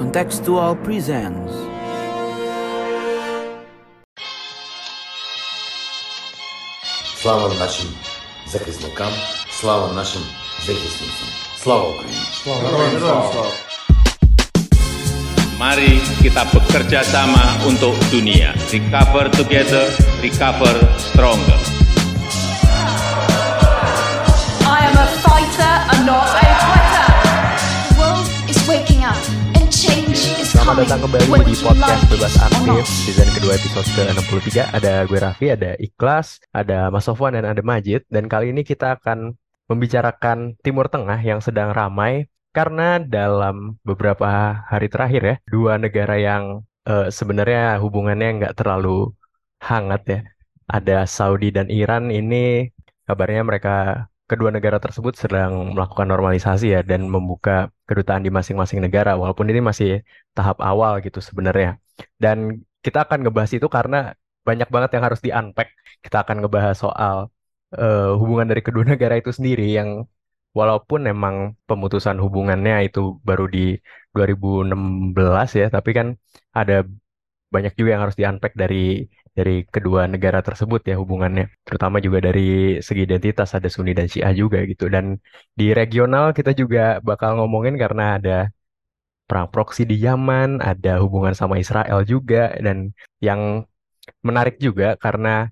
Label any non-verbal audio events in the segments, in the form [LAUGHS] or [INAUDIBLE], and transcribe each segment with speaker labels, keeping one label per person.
Speaker 1: Contextual presents
Speaker 2: Слава нашим захисникам, слава нашим захисницям. Слава Україні!
Speaker 3: Mari kita bekerja sama untuk dunia. Recover together, recover stronger.
Speaker 4: I am a fighter and not
Speaker 5: Selamat datang kembali di podcast Bebas Aktif.
Speaker 6: Not.
Speaker 5: season kedua episode ke-63 Ada gue Raffi, ada Ikhlas, ada Mas Sofwan dan ada Majid. Dan kali ini kita akan membicarakan Timur Tengah yang sedang ramai Karena dalam beberapa hari terakhir ya Dua negara yang eh, sebenarnya hubungannya nggak terlalu hangat ya. Ada Saudi dan Iran. Ini kabarnya mereka kedua negara tersebut sedang melakukan normalisasi ya dan membuka kedutaan di masing-masing negara walaupun ini masih tahap awal gitu sebenarnya. Dan kita akan ngebahas itu karena banyak banget yang harus di-unpack. Kita akan ngebahas soal eh, hubungan dari kedua [LAUGHS] negara itu sendiri yang walaupun emang pemutusan hubungannya itu baru di 2016 ya, tapi kan ada banyak juga yang harus di-unpack dari dari kedua negara tersebut ya hubungannya. Terutama juga dari segi identitas ada Sunni dan Syiah juga gitu. Dan di regional kita juga bakal ngomongin karena ada perang proksi di Yaman, ada hubungan sama Israel juga, dan yang menarik juga karena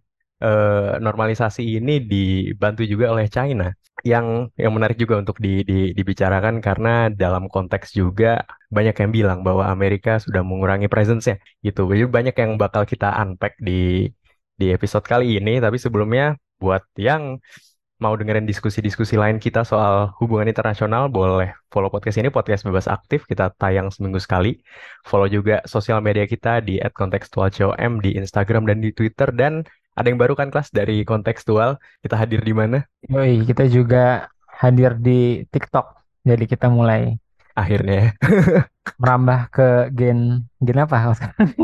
Speaker 5: eh, normalisasi ini dibantu juga oleh China. Yang yang menarik juga untuk di, di- dibicarakan karena dalam konteks juga banyak yang bilang bahwa Amerika sudah mengurangi presence-nya gitu. Jadi banyak yang bakal kita unpack di di episode kali ini. Tapi sebelumnya buat yang mau dengerin diskusi-diskusi lain kita soal hubungan internasional, boleh follow podcast ini, podcast bebas aktif. Kita tayang seminggu sekali. Follow juga sosial media kita di @kontekstualcom di Instagram dan di Twitter. Dan ada yang baru kan kelas dari kontekstual. Kita hadir di mana?
Speaker 7: Yoi, kita juga hadir di TikTok. Jadi kita mulai
Speaker 5: Akhirnya.
Speaker 7: merambah ke gen gen apa?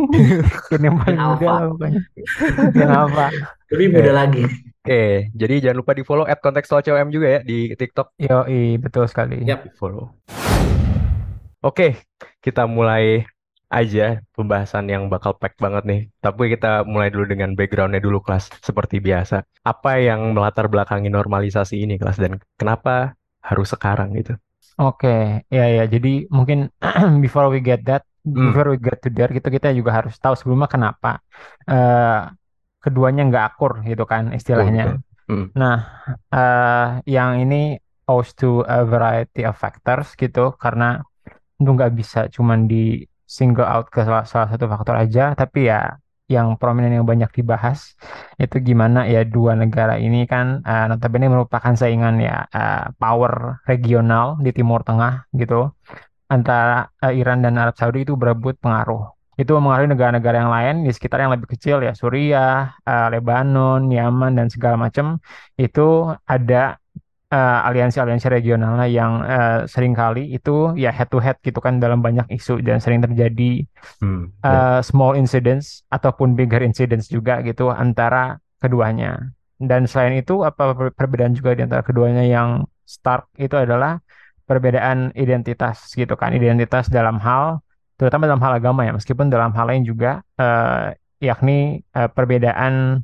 Speaker 7: [LAUGHS] Gen yang paling
Speaker 8: Gen
Speaker 7: muda lah pokoknya. Gen apa?
Speaker 8: Lebih muda lagi.
Speaker 5: Oke, jadi jangan lupa di follow @kontekstualcom juga ya di TikTok.
Speaker 7: Yoi, betul sekali.
Speaker 8: Yap.
Speaker 5: Di follow. Oke, kita mulai aja pembahasan yang bakal pack banget nih. Tapi kita mulai dulu dengan backgroundnya dulu kelas seperti biasa. Apa yang melatar belakangi normalisasi ini kelas dan kenapa harus sekarang gitu?
Speaker 7: Oke, ya ya. Jadi mungkin [CLEARS THROAT] before we get that,
Speaker 5: Hmm.
Speaker 7: before we get to there, gitu kita juga harus tahu sebelumnya kenapa eh keduanya nggak akur gitu kan istilahnya.
Speaker 5: Hmm.
Speaker 7: Nah, eh yang ini owes to a variety of factors gitu karena itu nggak bisa cuman di single out ke salah, salah satu faktor aja, tapi ya yang prominent yang banyak dibahas itu gimana ya dua negara ini kan eh, notabene merupakan saingan ya eh, power regional di Timur Tengah gitu. Antara eh, Iran dan Arab Saudi itu berebut pengaruh. Itu mempengaruhi negara-negara yang lain di sekitar yang lebih kecil ya Suriah, eh, Lebanon, Yaman dan segala macam. Itu ada eh, aliansi-aliansi regionalnya yang eh, sering kali itu ya head to head gitu kan dalam banyak isu dan sering terjadi
Speaker 5: Hmm. Dan-
Speaker 7: eh, small incidents ataupun bigger incidents juga gitu antara keduanya. Dan selain itu apa per- perbedaan juga di antara keduanya yang stark itu adalah perbedaan identitas gitu kan, identitas dalam hal terutama dalam hal agama ya, meskipun dalam hal lain juga eh, yakni eh, perbedaan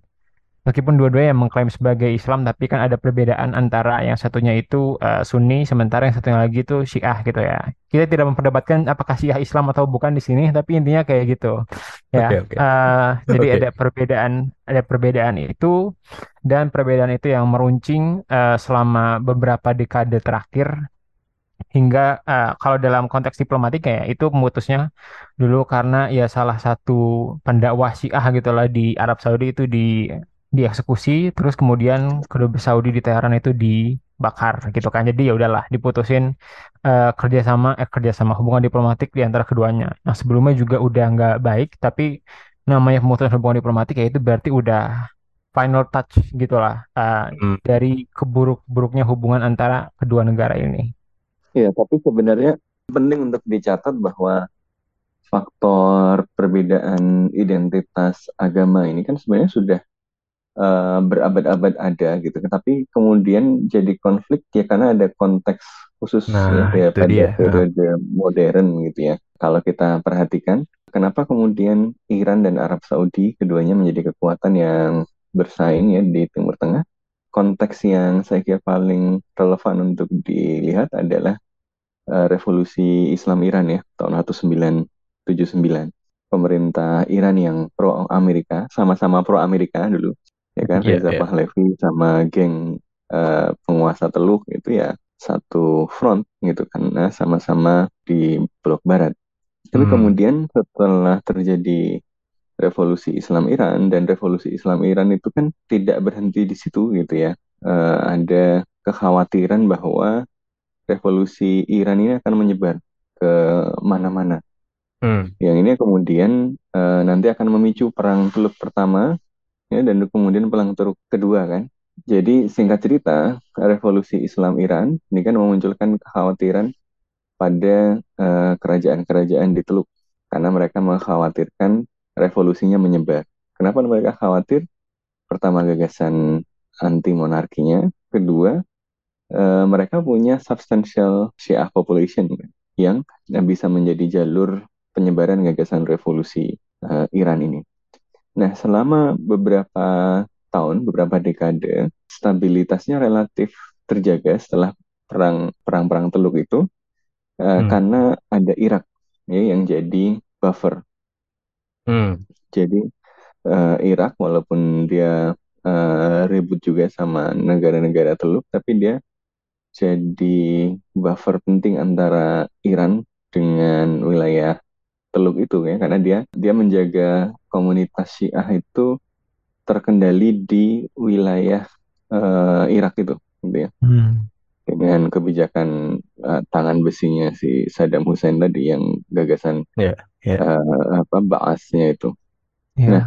Speaker 7: meskipun dua-duanya yang mengklaim sebagai Islam tapi kan ada perbedaan antara yang satunya itu eh, Sunni sementara yang satunya lagi itu Syiah gitu ya. Kita tidak memperdebatkan apakah Syiah Islam atau bukan di sini tapi intinya kayak gitu. Ya.
Speaker 5: Oke, oke.
Speaker 7: Eh, jadi ada perbedaan ada perbedaan itu dan perbedaan itu yang meruncing eh, selama beberapa dekade terakhir hingga eh, kalau dalam konteks diplomatik ya itu memutusnya dulu karena ya salah satu pendakwah Syiah gitulah di Arab Saudi itu di dieksekusi terus kemudian kedubes Saudi di Teheran itu dibakar gitu kan. Jadi ya udahlah diputusin eh, kerjasama eh, kerjasama hubungan diplomatik di antara keduanya. Nah sebelumnya juga udah nggak baik tapi namanya pemutusan hubungan diplomatik ya itu berarti udah final touch gitulah eh,
Speaker 5: Hmm.
Speaker 7: dari keburuk-buruknya hubungan antara kedua negara ini.
Speaker 9: Iya, tapi sebenarnya penting untuk dicatat bahwa faktor perbedaan identitas agama ini kan sebenarnya sudah eh, berabad-abad ada gitu. Tapi kemudian jadi konflik ya karena ada konteks khusus
Speaker 5: Nah,
Speaker 9: ya pada
Speaker 5: dia.
Speaker 9: periode modern gitu ya. Kalau kita perhatikan, kenapa kemudian Iran dan Arab Saudi keduanya menjadi kekuatan yang bersaing ya di Timur Tengah? Konteks yang saya kira paling relevan untuk dilihat adalah uh, revolusi Islam Iran ya tahun 1979. Pemerintah Iran yang pro Amerika, sama-sama pro Amerika dulu, ya kan
Speaker 5: Iya,
Speaker 9: Reza
Speaker 5: iya.
Speaker 9: Pahlavi sama geng uh, penguasa Teluk itu ya satu front gitu karena sama-sama di blok barat. Tapi
Speaker 5: Hmm.
Speaker 9: kemudian setelah terjadi revolusi Islam Iran dan revolusi Islam Iran itu kan tidak berhenti di situ gitu ya. Eh, ada kekhawatiran bahwa revolusi Iran ini akan menyebar ke mana-mana.
Speaker 5: Hmm.
Speaker 9: Yang ini kemudian eh, nanti akan memicu perang Teluk pertama ya dan kemudian perang kedua kan. Jadi singkat cerita, revolusi Islam Iran ini kan memunculkan kekhawatiran pada eh, kerajaan-kerajaan di Teluk karena mereka mengkhawatirkan revolusinya menyebar. Kenapa mereka khawatir? Pertama gagasan anti monarkinya, kedua eh, mereka punya substantial Syiah population yang bisa menjadi jalur penyebaran gagasan revolusi eh, Iran ini. Nah, selama beberapa tahun, beberapa dekade, stabilitasnya relatif terjaga setelah perang perang-perang Teluk itu uh,
Speaker 5: Hmm.
Speaker 9: karena ada Irak ya yang jadi buffer.
Speaker 5: Hmm.
Speaker 9: Jadi uh, Irak walaupun dia uh, ribut juga sama negara-negara Teluk, tapi dia jadi buffer penting antara Iran dengan wilayah Teluk itu ya karena dia dia menjaga komunitas Syiah itu terkendali di wilayah uh, Irak itu gitu ya
Speaker 7: Hmm.
Speaker 9: dengan kebijakan uh, tangan besinya si Saddam Hussein tadi yang gagasan
Speaker 5: Ya, ya.
Speaker 9: uh, apa Baasnya itu.
Speaker 7: Ya.
Speaker 9: Nah.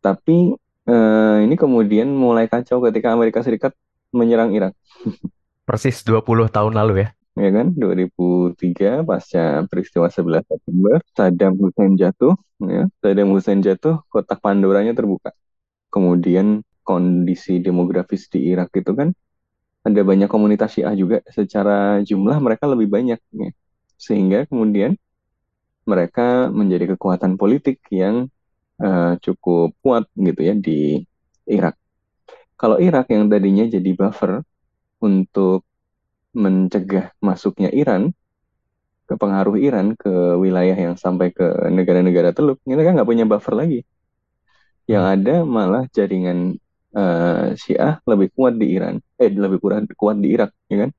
Speaker 9: Tapi uh, ini kemudian mulai kacau ketika Amerika Serikat menyerang Irak. [LAUGHS]
Speaker 5: Persis 20 tahun lalu ya.
Speaker 9: Ya kan? 2003 pasca peristiwa 11 September Saddam Hussein jatuh ya. Saddam Hussein jatuh kotak Pandoranya terbuka. Kemudian kondisi demografis di Irak itu kan ada banyak komunitas Syiah juga secara jumlah mereka lebih banyak ya. sehingga kemudian mereka menjadi kekuatan politik yang uh, cukup kuat gitu ya di Irak. Kalau Irak yang tadinya jadi buffer untuk mencegah masuknya Iran ke pengaruh Iran ke wilayah yang sampai ke negara-negara Teluk, ini kan nggak punya buffer lagi. Yang ada malah jaringan uh, Syiah lebih kuat di Iran, eh lebih kuat kuat di Irak, ya kan?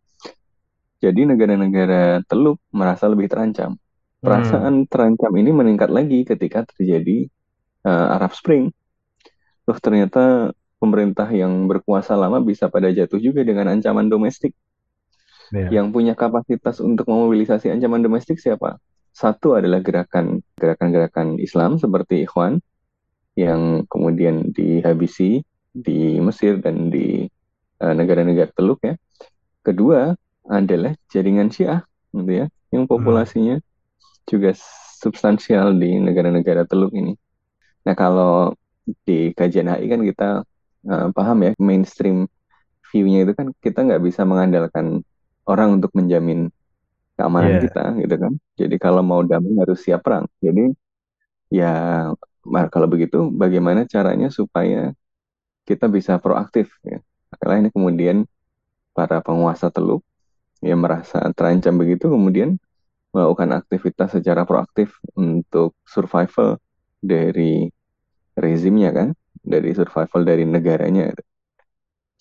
Speaker 9: Jadi negara-negara Teluk merasa lebih terancam. Perasaan terancam ini meningkat lagi ketika terjadi uh, Arab Spring. Loh ternyata pemerintah yang berkuasa lama bisa pada jatuh juga dengan ancaman domestik.
Speaker 5: Ya.
Speaker 9: Yang punya kapasitas untuk memobilisasi ancaman domestik siapa? Satu adalah gerakan gerakan-gerakan Islam seperti Ikhwan yang kemudian dihabisi di Mesir dan di uh, negara-negara Teluk ya. Kedua adalah jaringan Syiah gitu ya, yang populasinya hmm. juga substansial di negara-negara Teluk ini. Nah, kalau di kajian HI kan kita uh, paham ya mainstream view-nya itu kan kita nggak bisa mengandalkan orang untuk menjamin keamanan
Speaker 5: Yeah.
Speaker 9: kita gitu kan. Jadi kalau mau damai harus siap perang. Jadi ya kalau begitu bagaimana caranya supaya kita bisa proaktif ya. Makanya ini kemudian para penguasa teluk yang merasa terancam begitu kemudian melakukan aktivitas secara proaktif untuk survival dari rezimnya kan, dari survival dari negaranya.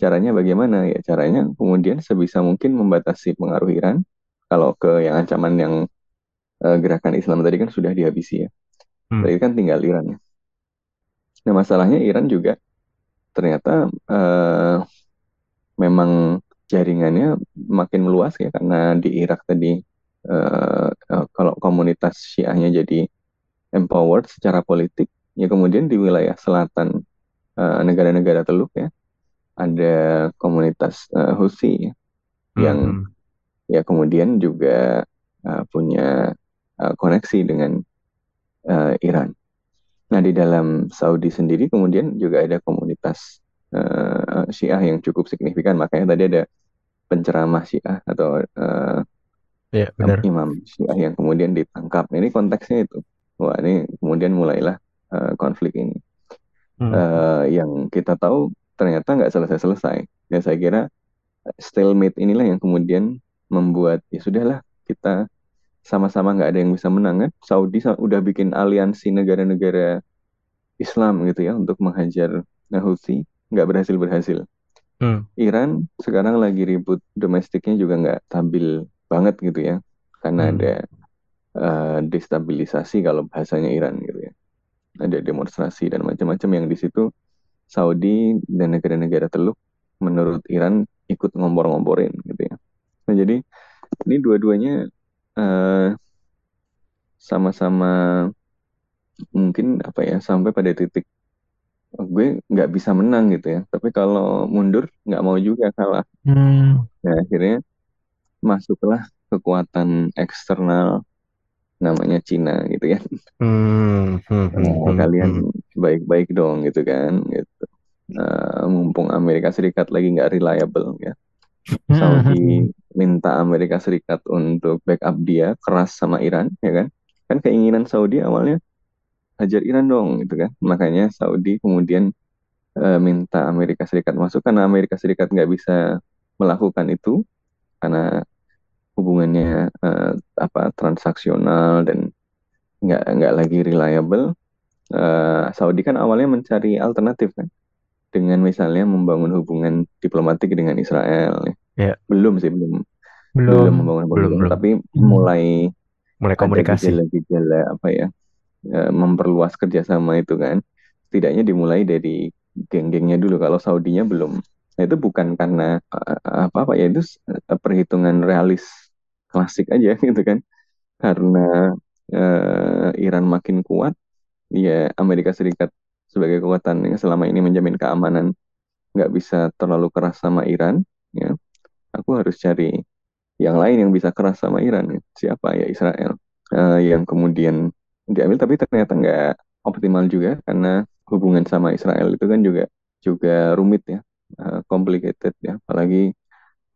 Speaker 9: Caranya bagaimana ya? Caranya kemudian sebisa mungkin membatasi pengaruh Iran. Kalau ke yang ancaman yang uh, gerakan Islam tadi kan sudah dihabisi ya.
Speaker 5: Hmm.
Speaker 9: Berarti kan tinggal Iran ya. Nah masalahnya Iran juga ternyata uh, memang jaringannya makin meluas ya karena di Irak tadi uh, uh, kalau komunitas Syiahnya jadi empowered secara politik ya kemudian di wilayah selatan uh, negara-negara Teluk ya ada komunitas uh, Houthi yang
Speaker 5: Hmm.
Speaker 9: ya kemudian juga uh, punya uh, koneksi dengan uh, Iran. Nah di dalam Saudi sendiri kemudian juga ada komunitas uh, Syiah yang cukup signifikan makanya tadi ada penceramah Syiah atau uh,
Speaker 5: ya benar
Speaker 9: imam Syiah yang kemudian ditangkap. Ini konteksnya itu. Wah ini kemudian mulailah uh, konflik ini. Hmm. Uh, yang kita tahu ternyata nggak selesai-selesai. Ya saya kira stalemate inilah yang kemudian membuat ya sudahlah kita sama-sama nggak ada yang bisa menang kan. Saudi udah bikin aliansi negara-negara Islam gitu ya untuk menghajar Houthi nggak berhasil berhasil. Hmm. Iran sekarang lagi ribut domestiknya juga nggak stabil banget gitu ya karena hmm. ada uh, destabilisasi kalau bahasanya Iran gitu ya. Ada demonstrasi dan macam-macam yang di situ Saudi dan negara-negara Teluk menurut Iran ikut ngompor-ngomporin gitu ya. Nah jadi ini dua-duanya uh, sama-sama mungkin apa ya sampai pada titik gue nggak bisa menang gitu ya tapi kalau mundur nggak mau juga kalah hmm. nah akhirnya masuklah kekuatan eksternal namanya Cina gitu ya hmm. Hmm. Nah, hmm. kalian baik-baik dong gitu kan gitu uh, mumpung Amerika Serikat lagi nggak reliable ya Saudi minta Amerika Serikat untuk backup dia keras sama Iran ya kan kan keinginan Saudi awalnya hajar Iran dong gitu kan makanya Saudi kemudian uh, minta Amerika Serikat masuk karena Amerika Serikat nggak bisa melakukan itu karena hubungannya uh, apa transaksional dan nggak nggak lagi reliable uh, Saudi kan awalnya mencari alternatif kan? Dengan misalnya membangun hubungan diplomatik dengan Israel. Ya. belum sih belum. Belum, belum membangun hubungan. Belum, tapi hmm. mulai
Speaker 5: mulai komunikasi.
Speaker 9: gejala-gejala apa ya Eh, memperluas kerjasama itu kan. Setidaknya dimulai dari geng-gengnya dulu. Kalau Saudinya belum. Nah, itu bukan karena uh, apa apa ya itu uh, perhitungan realis klasik aja [LAUGHS] gitu kan. Karena uh, Iran makin kuat ya Amerika Serikat sebagai kekuatan yang selama ini menjamin keamanan nggak bisa terlalu keras sama Iran ya. Aku harus cari yang lain yang bisa keras sama Iran ya. siapa ya? Israel. Uh, yang kemudian diambil tapi ternyata nggak optimal juga karena hubungan sama Israel itu kan juga juga rumit ya, uh, complicated ya, apalagi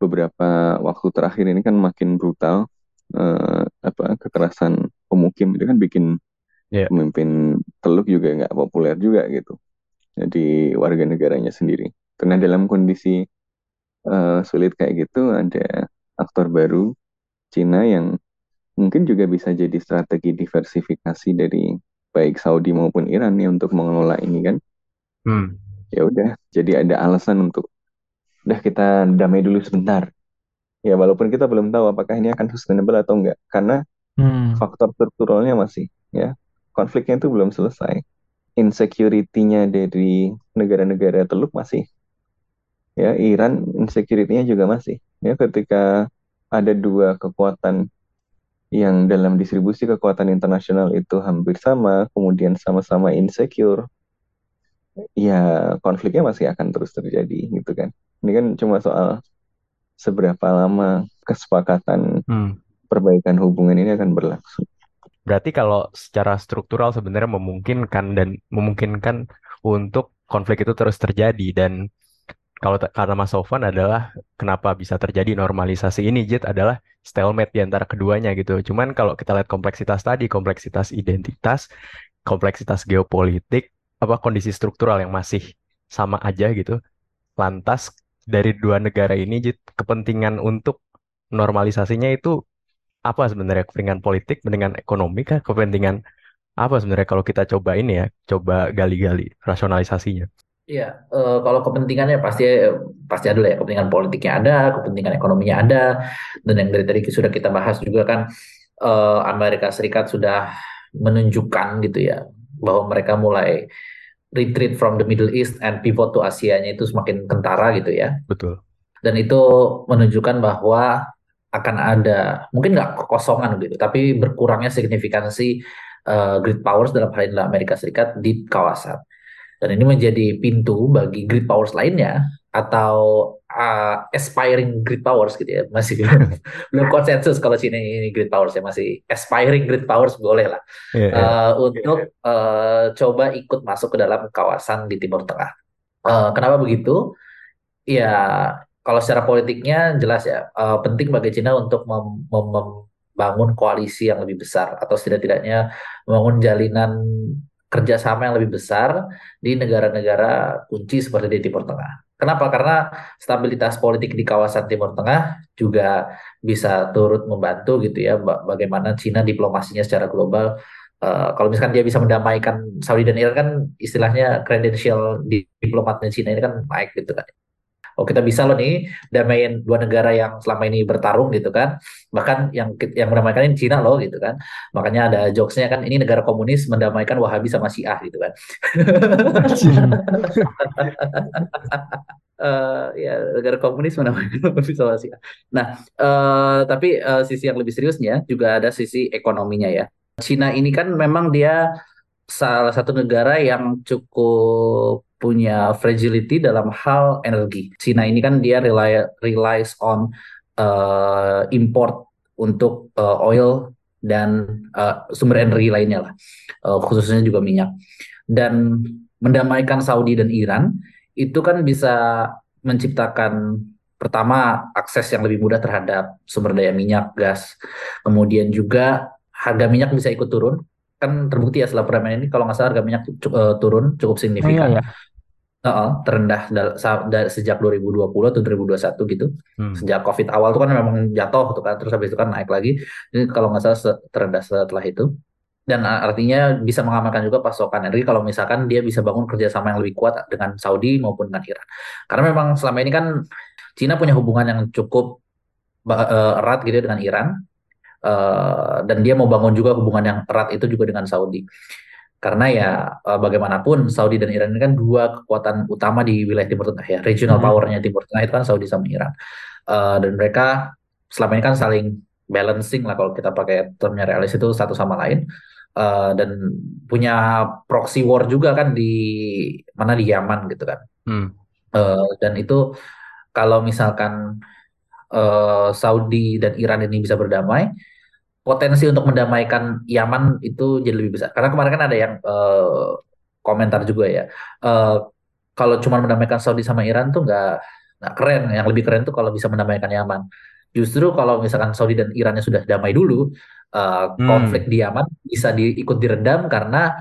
Speaker 9: beberapa waktu terakhir ini kan makin brutal uh, apa kekerasan pemukim itu kan bikin yeah. pemimpin Teluk juga nggak populer juga gitu. Jadi warga negaranya sendiri. Karena dalam kondisi uh, sulit kayak gitu ada aktor baru Cina yang mungkin juga bisa jadi strategi diversifikasi dari baik Saudi maupun Iran ya untuk mengelola ini kan. Hmm. Ya udah, jadi ada alasan untuk udah kita damai dulu sebentar. Ya walaupun kita belum tahu apakah ini akan sustainable atau enggak karena hmm. faktor strukturalnya masih ya konfliknya itu belum selesai. Insecurity-nya dari negara-negara teluk masih ya Iran insecurity-nya juga masih ya ketika ada dua kekuatan yang dalam distribusi kekuatan internasional itu hampir sama, kemudian sama-sama insecure, ya konfliknya masih akan terus terjadi gitu kan. Ini kan cuma soal seberapa lama kesepakatan hmm. perbaikan hubungan ini akan berlangsung.
Speaker 5: Berarti kalau secara struktural sebenarnya memungkinkan dan memungkinkan untuk konflik itu terus terjadi dan kalau karena Mas Sofwan adalah kenapa bisa terjadi normalisasi ini Jit adalah stalemate di antara keduanya gitu. Cuman kalau kita lihat kompleksitas tadi, kompleksitas identitas, kompleksitas geopolitik, apa kondisi struktural yang masih sama aja gitu. Lantas dari dua negara ini kepentingan untuk normalisasinya itu apa sebenarnya? Kepentingan politik, kepentingan ekonomi kah, kepentingan apa sebenarnya kalau kita coba ini ya, coba gali-gali rasionalisasinya.
Speaker 8: Iya, uh, kalau kepentingannya pasti pasti ada lah ya. Kepentingan politiknya ada, kepentingan ekonominya ada, dan yang dari tadi sudah kita bahas juga kan uh, Amerika Serikat sudah menunjukkan gitu ya bahwa mereka mulai retreat from the Middle East and pivot to Asia-nya itu semakin kentara gitu ya.
Speaker 5: Betul.
Speaker 8: Dan itu menunjukkan bahwa akan ada mungkin nggak kekosongan gitu, tapi berkurangnya signifikansi uh, great powers dalam hal ini Amerika Serikat di kawasan. Dan ini menjadi pintu bagi grid powers lainnya atau uh, aspiring grid powers gitu ya masih belum [LAUGHS] belum konsensus kalau sini ini grid powers ya masih aspiring grid powers boleh lah yeah, yeah. Uh, untuk uh, coba ikut masuk ke dalam kawasan di Timur Tengah. Uh, kenapa begitu? Ya kalau secara politiknya jelas ya uh, penting bagi Cina untuk mem mem membangun koalisi yang lebih besar atau setidak-tidaknya membangun jalinan kerjasama yang lebih besar di negara-negara kunci seperti di Timur Tengah. Kenapa? Karena stabilitas politik di kawasan Timur Tengah juga bisa turut membantu gitu ya bagaimana Cina diplomasinya secara global Uh, kalau misalkan dia bisa mendamaikan Saudi dan Iran kan istilahnya kredensial di diplomatnya Cina ini kan naik gitu kan oh kita bisa loh nih damaiin dua negara yang selama ini bertarung gitu kan. Bahkan yang yang mendamaikan ini Cina loh gitu kan. Makanya ada jokesnya kan ini negara komunis mendamaikan Wahabi sama Syiah gitu kan. Uh, [LAUGHS] ya negara komunis mendamaikan Wahabi sama Syiah. Nah uh, tapi uh, sisi yang lebih seriusnya juga ada sisi ekonominya ya. Cina ini kan memang dia salah satu negara yang cukup punya fragility dalam hal energi. Cina ini kan dia rely, relies on uh, import untuk uh, oil dan uh, sumber energi lainnya lah, uh, khususnya juga minyak. Dan mendamaikan Saudi dan Iran itu kan bisa menciptakan pertama akses yang lebih mudah terhadap sumber daya minyak, gas, kemudian juga harga minyak bisa ikut turun kan terbukti ya setelah perdamaian ini kalau nggak salah harga minyak uh, turun cukup signifikan. Oh, iya, iya. Uh, terendah dari sejak 2020 atau 2021 gitu. Hmm. Sejak Covid awal tuh kan memang jatuh tuh kan, terus habis itu kan naik lagi. Ini kalau nggak salah terendah setelah itu. Dan artinya bisa mengamankan juga pasokan energi kalau misalkan dia bisa bangun kerjasama yang lebih kuat dengan Saudi maupun dengan Iran. Karena memang selama ini kan Cina punya hubungan yang cukup uh, erat gitu ya dengan Iran. Uh, dan dia mau bangun juga hubungan yang erat itu juga dengan Saudi. Karena ya uh, bagaimanapun Saudi dan Iran ini kan dua kekuatan utama di wilayah Timur Tengah ya. Regional hmm. powernya Timur Tengah itu kan Saudi sama Iran. Uh, dan mereka selama ini kan saling balancing lah kalau kita pakai termnya realis itu satu sama lain. Uh, dan punya proxy war juga kan di mana di Yaman gitu kan. Hmm. Uh, dan itu kalau misalkan uh, Saudi dan Iran ini bisa berdamai, potensi untuk mendamaikan Yaman itu jadi lebih besar. Karena kemarin kan ada yang uh, komentar juga ya. Uh, kalau cuma mendamaikan Saudi sama Iran tuh nggak nggak keren. Yang lebih keren tuh kalau bisa mendamaikan Yaman. Justru kalau misalkan Saudi dan Irannya sudah damai dulu, uh, hmm. konflik di Yaman bisa diikut diredam karena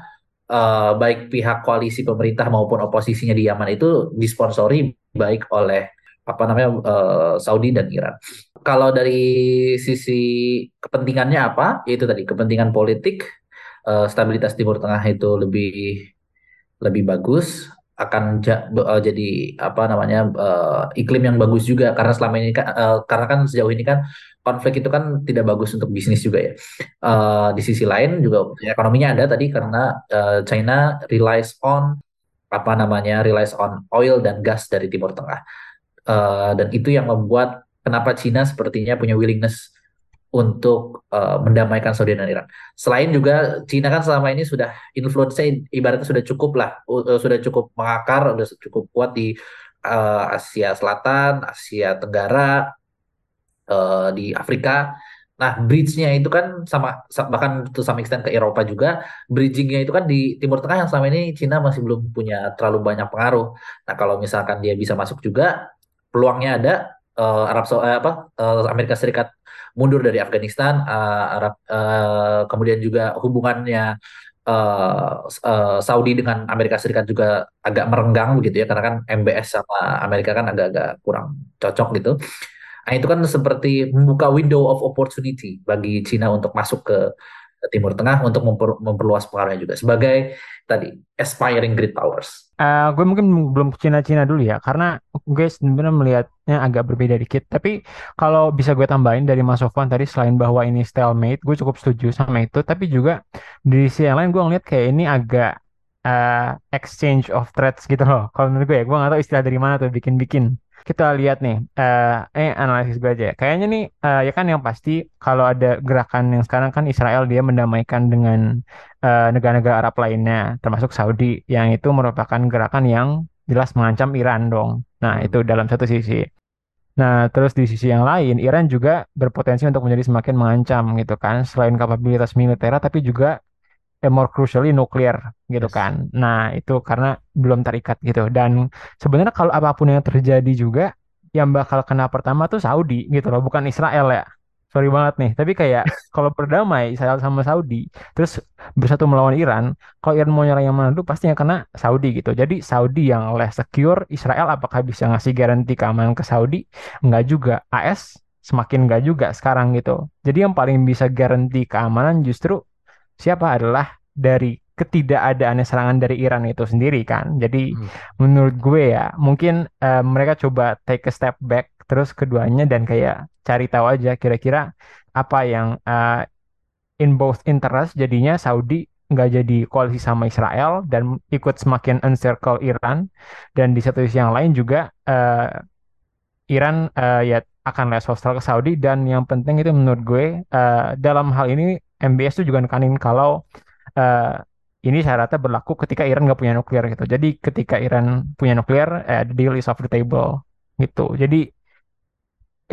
Speaker 8: uh, baik pihak koalisi pemerintah maupun oposisinya di Yaman itu disponsori baik oleh apa namanya uh, Saudi dan Iran kalau dari sisi kepentingannya apa? Yaitu tadi kepentingan politik, uh, stabilitas Timur Tengah itu lebih lebih bagus akan ja, uh, jadi apa namanya uh, iklim yang bagus juga karena selama ini kan uh, karena kan sejauh ini kan konflik itu kan tidak bagus untuk bisnis juga ya. Uh, di sisi lain juga ekonominya ada tadi karena uh, China relies on apa namanya relies on oil dan gas dari Timur Tengah. Uh, dan itu yang membuat kenapa Cina sepertinya punya willingness untuk uh, mendamaikan Saudi dan Iran. Selain juga Cina kan selama ini sudah influence ibaratnya sudah cukup lah, uh, sudah cukup mengakar, sudah cukup kuat di uh, Asia Selatan, Asia Tenggara, uh, di Afrika. Nah, bridge-nya itu kan sama bahkan to some extent ke Eropa juga, bridging-nya itu kan di Timur Tengah yang selama ini Cina masih belum punya terlalu banyak pengaruh. Nah, kalau misalkan dia bisa masuk juga, peluangnya ada uh, Arab Saudi uh, apa uh, Amerika Serikat mundur dari Afghanistan, uh, Arab uh, kemudian juga hubungannya uh, uh, Saudi dengan Amerika Serikat juga agak merenggang begitu ya karena kan MBS sama Amerika kan agak-agak kurang cocok gitu. Nah, itu kan seperti membuka window of opportunity bagi Cina untuk masuk ke Timur Tengah untuk memper, memperluas pengaruhnya juga sebagai tadi aspiring great powers.
Speaker 7: Uh, gue mungkin belum Cina-Cina dulu ya karena gue sebenarnya melihatnya agak berbeda dikit. Tapi kalau bisa gue tambahin dari Mas Sofwan tadi selain bahwa ini stalemate, gue cukup setuju sama itu. Tapi juga di sisi yang lain gue ngeliat kayak ini agak uh, exchange of threats gitu loh. Kalau menurut gue ya, gue gak tahu istilah dari mana tuh bikin-bikin kita lihat nih, uh, eh analisis gue aja. Kayaknya nih, uh, ya kan yang pasti kalau ada gerakan yang sekarang kan Israel dia mendamaikan dengan negara negara-negara Arab lainnya, termasuk Saudi, yang itu merupakan gerakan yang jelas mengancam Iran dong. Nah itu dalam satu sisi. Nah terus di sisi yang lain, Iran juga berpotensi untuk menjadi semakin mengancam gitu kan, selain kapabilitas militer, tapi juga eh, more crucially nuklir gitu yes. kan. Nah, itu karena belum terikat gitu. Dan sebenarnya kalau apa pun yang terjadi juga yang bakal kena pertama tuh Saudi gitu loh, bukan Israel ya. Sorry banget nih, tapi kayak [LAUGHS] kalau berdamai Israel sama Saudi, terus bersatu melawan Iran, kalau Iran mau nyerang yang mana dulu pastinya kena Saudi gitu. Jadi Saudi yang less secure, Israel apakah bisa ngasih garansi keamanan ke Saudi? Enggak juga. AS semakin enggak juga sekarang gitu. Jadi yang paling bisa garansi keamanan justru siapa adalah dari ketidakadaan serangan dari Iran itu sendiri kan. Jadi
Speaker 5: Hmm.
Speaker 7: menurut gue ya mungkin eh, mereka coba take a step back terus keduanya dan kayak cari tahu aja kira-kira apa yang eh, in both interest jadinya Saudi nggak jadi koalisi sama Israel dan ikut semakin encircle Iran dan di satu sisi yang lain juga eh, Iran eh, ya akan less hostile ke Saudi dan yang penting itu menurut gue eh, dalam hal ini MBS tuh juga nekanin kalau eh, ini syaratnya berlaku ketika Iran nggak punya nuklir gitu. Jadi ketika Iran punya nuklir, eh, the deal is off the table gitu. Jadi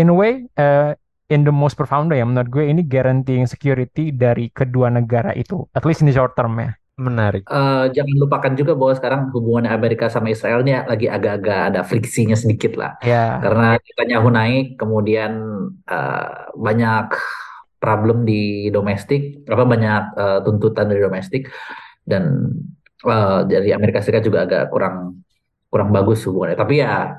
Speaker 7: in a way, eh, in the most profound way ya menurut gue ini guaranteeing security dari kedua negara itu, at least in the short term ya.
Speaker 5: Menarik.
Speaker 8: Eh, jangan lupakan juga bahwa sekarang hubungan Amerika sama Israel ini lagi agak-agak ada friksinya sedikit lah.
Speaker 7: Ya,
Speaker 8: Karena Netanyahu naik, kemudian eh, banyak problem di domestik, apa banyak eh, tuntutan dari domestik, dan eh, dari Amerika Serikat juga agak kurang kurang bagus hubungannya. Tapi ya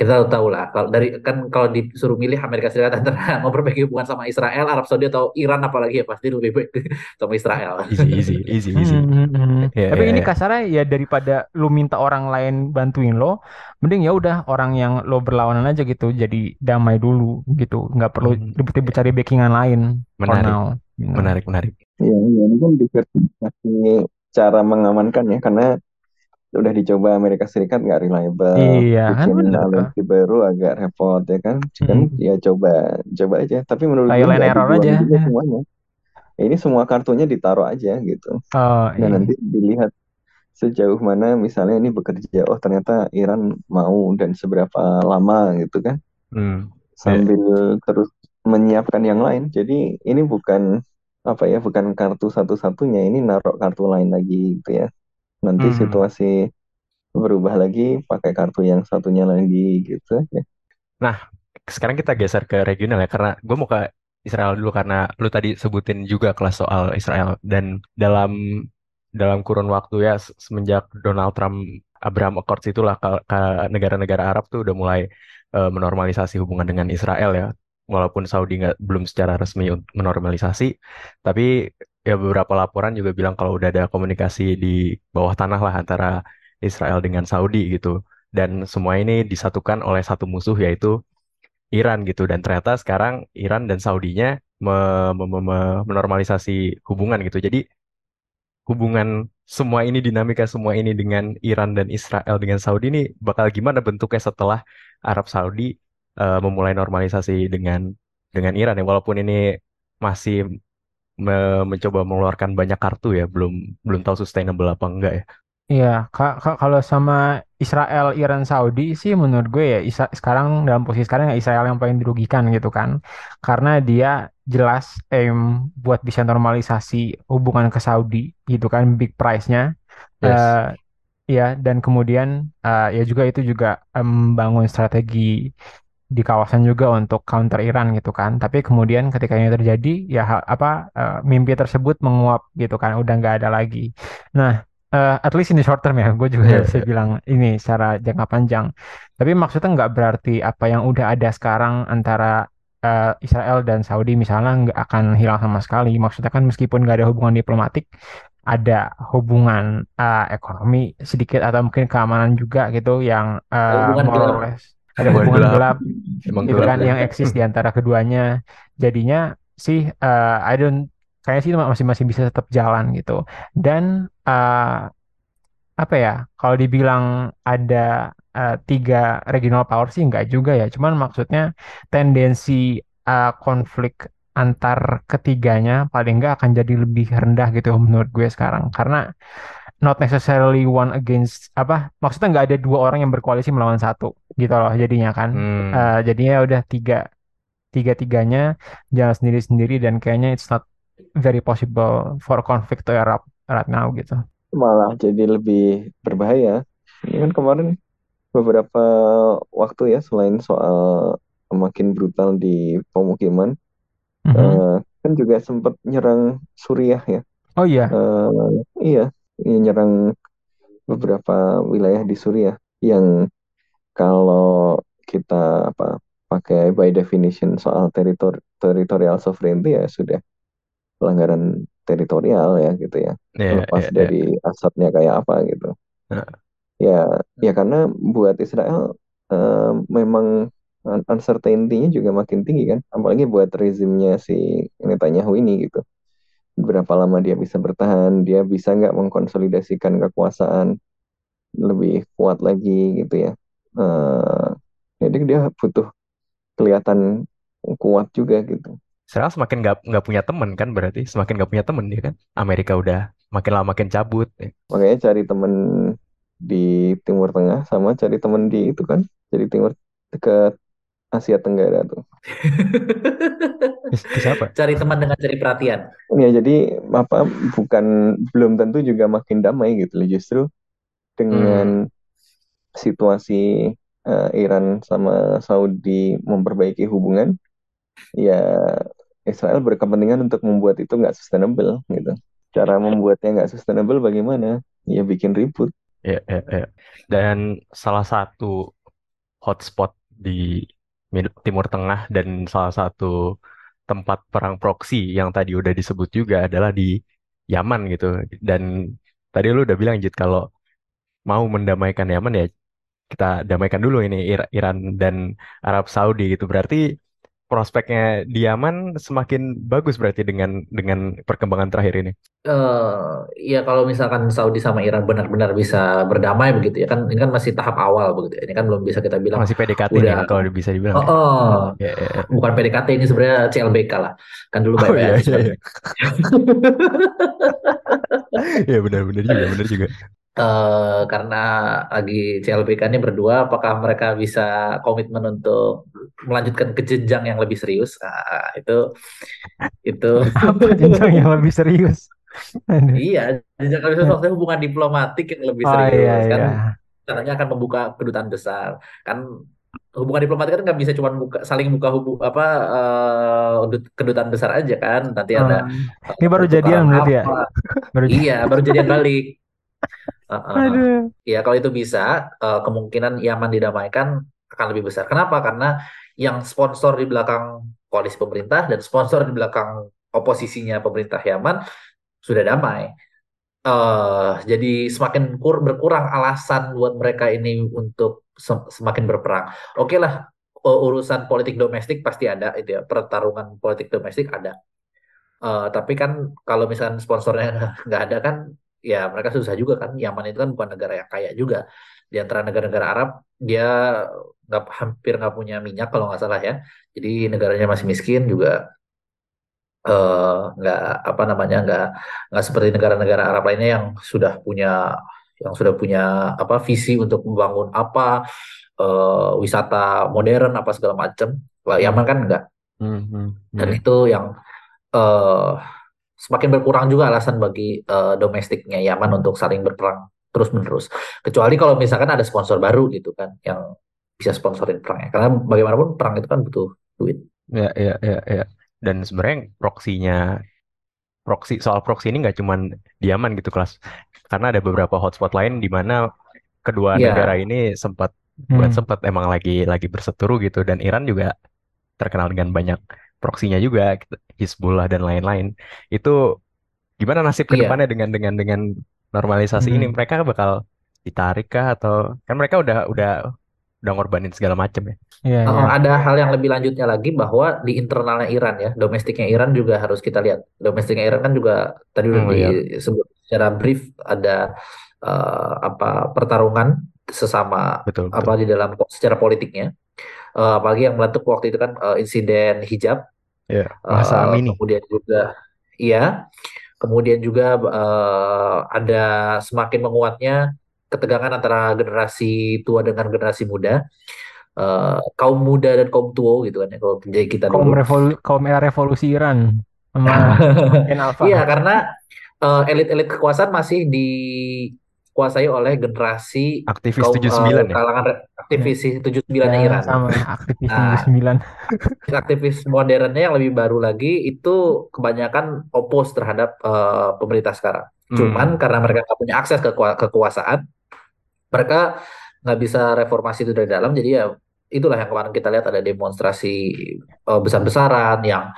Speaker 8: kita tahu lah kalau dari kan kalau disuruh milih Amerika Serikat antara [LAUGHS] memperbaiki hubungan sama Israel, Arab Saudi atau Iran apalagi ya pasti lebih baik [LAUGHS] sama Israel. [LAUGHS]
Speaker 5: Easy, easy, easy, easy.
Speaker 7: Hmm, hmm, hmm.
Speaker 5: Ya,
Speaker 7: Tapi
Speaker 5: ya,
Speaker 7: ini
Speaker 5: ya.
Speaker 7: kasarnya ya daripada lu minta orang lain bantuin lo, mending ya udah orang yang lo berlawanan aja gitu, jadi damai dulu gitu, nggak perlu
Speaker 5: Hmm.
Speaker 7: ribet-ribet cari backingan lain for
Speaker 5: Menarik.
Speaker 7: now. you know.
Speaker 5: Menarik, menarik.
Speaker 9: Ya, ya, ini kan diversifikasi cara mengamankan ya, karena udah dicoba Amerika Serikat nggak reliable,
Speaker 7: Iya kan
Speaker 9: aliansi baru agak repot ya kan, kan
Speaker 7: Hmm.
Speaker 9: ya coba coba aja. Tapi menurut gue
Speaker 7: error aja.
Speaker 9: juga semuanya. Ya, ini semua kartunya ditaruh aja gitu.
Speaker 7: Oh
Speaker 9: Nah
Speaker 7: iya.
Speaker 9: nanti dilihat sejauh mana misalnya ini bekerja. Oh ternyata Iran mau dan seberapa lama gitu kan,
Speaker 5: Hmm.
Speaker 9: Sambil terus menyiapkan yang lain. Jadi ini bukan apa ya, bukan kartu satu-satunya. Ini naruh kartu lain lagi gitu ya. Nanti
Speaker 7: Hmm.
Speaker 9: situasi berubah lagi pakai kartu yang satunya lagi gitu aja.
Speaker 5: Nah, sekarang kita geser ke regional ya, karena gue mau ke Israel dulu karena lu tadi sebutin juga kelas soal Israel dan dalam dalam kurun waktu ya se- semenjak Donald Trump Abraham Accords itulah ke, ke negara-negara Arab tuh udah mulai eh, menormalisasi hubungan dengan Israel ya, walaupun Saudi nggak belum secara resmi un- menormalisasi, tapi ya beberapa laporan juga bilang kalau udah ada komunikasi di bawah tanah lah antara Israel dengan Saudi gitu. Dan semua ini disatukan oleh satu musuh yaitu Iran gitu. Dan ternyata sekarang Iran dan Saudinya me- me- me- me- menormalisasi hubungan gitu. Jadi hubungan semua ini dinamika semua ini dengan Iran dan Israel dengan Saudi ini bakal gimana bentuknya setelah Arab Saudi eh, memulai normalisasi dengan dengan Iran ya. Walaupun ini masih me- mencoba mengeluarkan banyak kartu ya belum belum tahu sustainable apa enggak ya
Speaker 7: Iya, ka- ka- kalau sama Israel, Iran, Saudi sih menurut gue ya Isra- sekarang dalam posisi sekarang ya Israel yang paling dirugikan gitu kan. Karena dia jelas aim buat bisa normalisasi hubungan ke Saudi gitu kan big price-nya.
Speaker 5: yes
Speaker 7: Eh ya dan kemudian eh, ya juga itu juga eh, membangun strategi di kawasan juga untuk counter Iran gitu kan. Tapi kemudian ketika ini terjadi ya apa eh, mimpi tersebut menguap gitu kan, udah nggak ada lagi. Nah, eh, at least in the short term ya, gue juga
Speaker 5: Iya,
Speaker 7: bisa
Speaker 5: iya.
Speaker 7: bilang ini secara jangka panjang. Tapi maksudnya nggak berarti apa yang udah ada sekarang antara eh, Israel dan Saudi misalnya nggak akan hilang sama sekali. Maksudnya kan meskipun nggak ada hubungan diplomatik, ada hubungan eh, ekonomi sedikit atau mungkin keamanan juga gitu yang eh,
Speaker 8: Hubungan
Speaker 7: more or
Speaker 8: gelap.
Speaker 7: less ada
Speaker 5: Hubungan gelap.
Speaker 7: gelap
Speaker 5: emang
Speaker 7: itu
Speaker 5: gelap
Speaker 7: kan
Speaker 5: ya
Speaker 7: yang eksis di antara keduanya. Jadinya sih eh, I don't kayaknya sih masih masih bisa tetap jalan gitu. Dan eh, apa ya? Kalau dibilang ada eh, tiga regional power sih enggak juga ya. Cuman maksudnya tendensi eh, konflik antar ketiganya paling enggak akan jadi lebih rendah gitu menurut gue sekarang. Karena not necessarily one against apa maksudnya nggak ada dua orang yang berkoalisi melawan satu gitu loh jadinya kan
Speaker 5: hmm.
Speaker 7: Eh, jadinya ya udah tiga tiga tiganya jalan sendiri sendiri dan kayaknya it's not very possible for conflict to erupt right now gitu
Speaker 9: Malah jadi lebih berbahaya. Ini kan kemarin beberapa waktu ya selain soal makin brutal di pemukiman,
Speaker 7: Mhm.
Speaker 9: eh, kan juga sempat nyerang Suriah ya.
Speaker 7: Oh iya.
Speaker 9: Eh, iya, iya, nyerang beberapa wilayah di Suriah yang kalau kita apa pakai by definition soal teritor territorial sovereignty ya sudah pelanggaran teritorial ya gitu ya.
Speaker 5: Iya,
Speaker 9: Lepas
Speaker 5: iya, iya.
Speaker 9: dari asalnya kayak apa gitu.
Speaker 5: Nah,
Speaker 9: Ya, ya karena buat Israel eh, memang un- uncertainty-nya juga makin tinggi kan, apalagi buat rezimnya si Netanyahu ini gitu. Berapa lama dia bisa bertahan, dia bisa nggak mengkonsolidasikan kekuasaan lebih kuat lagi gitu ya. Eh, jadi dia butuh kelihatan kuat juga gitu.
Speaker 5: Israel semakin nggak nggak punya temen kan berarti semakin nggak punya temen dia kan. Amerika udah makin lama makin cabut. ya.
Speaker 9: Makanya cari temen di Timur Tengah sama cari temen di itu kan, jadi timur ke Asia Tenggara tuh.
Speaker 5: Siapa?
Speaker 8: Cari teman dengan cari perhatian.
Speaker 9: Ya, jadi apa bukan belum tentu juga makin damai gitu loh. Justru dengan situasi eh, Iran sama Saudi memperbaiki hubungan, ya Israel berkepentingan untuk membuat itu nggak sustainable gitu. Cara membuatnya nggak sustainable bagaimana? Ya bikin ribut.
Speaker 5: Ya, ya, ya. Dan salah satu hotspot di Timur Tengah dan salah satu tempat perang proksi yang tadi udah disebut juga adalah di Yaman gitu. Dan tadi lu udah bilang Jit kalau mau mendamaikan Yaman ya kita damaikan dulu ini Ir- Iran dan Arab Saudi gitu. Berarti prospeknya di Yaman semakin bagus berarti dengan dengan perkembangan terakhir ini.
Speaker 8: eh ya kalau misalkan Saudi sama Iran benar-benar bisa berdamai begitu ya kan ini kan masih tahap awal begitu ya. Ini kan belum bisa kita bilang
Speaker 5: Masih PDKT
Speaker 8: udah
Speaker 5: kalau bisa dibilang
Speaker 8: oh,
Speaker 5: ya.
Speaker 8: oh.
Speaker 5: Ya, ya, ya.
Speaker 8: bukan PDKT ini sebenarnya CLBK lah. Kan dulu
Speaker 5: Oh iya iya
Speaker 8: sebenarnya.
Speaker 5: iya. [LAUGHS] [LAUGHS] Iya benar benar juga benar juga.
Speaker 8: Eh, karena lagi CLBK ini berdua, apakah mereka bisa komitmen untuk melanjutkan ke jenjang yang lebih serius? Ah, itu itu
Speaker 7: jenjang yang lebih serius?
Speaker 8: Iya jenjang lebih serius maksudnya hubungan diplomatik yang lebih
Speaker 7: Oh iya
Speaker 8: serius kan
Speaker 7: iya.
Speaker 8: caranya akan membuka kedutaan besar kan hubungan diplomatik kan nggak bisa cuma buka saling buka hubu apa dut- kedutaan besar aja kan nanti ada
Speaker 7: Hmm.
Speaker 8: eh,
Speaker 7: Ini baru jadian berarti ya? Baru
Speaker 8: iya baru jadian balik
Speaker 7: Aduh.
Speaker 8: Ya, kalau itu bisa, eh, kemungkinan Yaman didamaikan akan lebih besar. Kenapa? Karena yang sponsor di belakang koalisi pemerintah dan sponsor di belakang oposisinya pemerintah Yaman sudah damai. Eh, jadi semakin kur- berkurang alasan buat mereka ini untuk sem- semakin berperang. Oke lah, u- urusan politik domestik pasti ada, itu ya, pertarungan politik domestik ada. Eh, tapi kan kalau misalkan sponsornya [LAUGHS] nggak ada kan, ya mereka susah juga kan. Yaman itu kan bukan negara yang kaya juga. Di antara negara-negara Arab, dia nggak hampir nggak punya minyak kalau nggak salah ya. Jadi negaranya masih miskin juga eh, nggak apa namanya nggak nggak seperti negara-negara Arab lainnya yang sudah punya yang sudah punya apa visi untuk membangun apa eh, wisata modern apa segala macam. Lah Yaman kan enggak.
Speaker 5: Hmm, hmm,
Speaker 8: Dan
Speaker 5: hmm.
Speaker 8: itu yang eh, semakin berkurang juga alasan bagi eh, domestiknya Yaman untuk saling berperang terus-menerus. Kecuali kalau misalkan ada sponsor baru gitu kan yang bisa sponsorin perangnya. Karena bagaimanapun perang itu kan butuh duit.
Speaker 5: Ya, ya, ya, ya. Dan sebenarnya proksinya, proksi soal proksi ini nggak cuman di Yaman gitu kelas, karena ada beberapa hotspot lain di mana kedua
Speaker 8: Iya.
Speaker 5: negara ini sempat bukan
Speaker 7: Hmm.
Speaker 5: sempat emang lagi lagi berseteru gitu dan Iran juga terkenal dengan banyak proksinya juga, gitu. Hizbullah dan lain-lain. Itu gimana nasib ke
Speaker 8: Iya.
Speaker 5: depannya dengan dengan dengan normalisasi ini?
Speaker 7: Hmm.
Speaker 5: Mereka bakal ditarik kah atau kan mereka udah udah udah ngorbanin segala macam ya?
Speaker 7: Iya
Speaker 8: Oh,
Speaker 7: iya.
Speaker 8: ada hal yang lebih lanjutnya lagi bahwa di internalnya Iran ya, domestiknya Iran juga harus kita lihat. Domestiknya Iran kan juga tadi udah
Speaker 5: Oh iya.
Speaker 8: disebut secara brief ada eh, apa pertarungan sesama
Speaker 5: Betul,
Speaker 8: apa
Speaker 5: betul.
Speaker 8: di dalam secara politiknya. Eh, apalagi yang meletup waktu itu kan eh, insiden hijab.
Speaker 5: Ya, Masa
Speaker 8: Eh,
Speaker 5: Amini.
Speaker 8: kemudian juga iya, kemudian juga eh, ada semakin menguatnya ketegangan antara generasi tua dengan generasi muda. Eh, kaum muda dan kaum tua gitu kan ya kalau jadi kita
Speaker 7: Kaum
Speaker 8: dulu.
Speaker 7: revolu kaum era revolusi Iran sama. [LAUGHS]
Speaker 8: Iya, karena eh, elit-elit kekuasaan masih di dikuasai oleh generasi
Speaker 5: Aktivis
Speaker 8: kaum
Speaker 5: 79
Speaker 8: eh,
Speaker 5: ya?
Speaker 8: kalangan aktivis 79
Speaker 7: Ya,
Speaker 8: Iran.
Speaker 7: sama aktivis
Speaker 8: Nah,
Speaker 7: 79.
Speaker 8: aktivis modernnya yang lebih baru lagi itu kebanyakan oppose terhadap eh, pemerintah sekarang. Cuman
Speaker 5: Hmm.
Speaker 8: karena mereka nggak punya akses ke kekua- kekuasaan, mereka nggak bisa reformasi itu dari dalam. Jadi ya itulah yang kemarin kita lihat ada demonstrasi eh, besar-besaran yang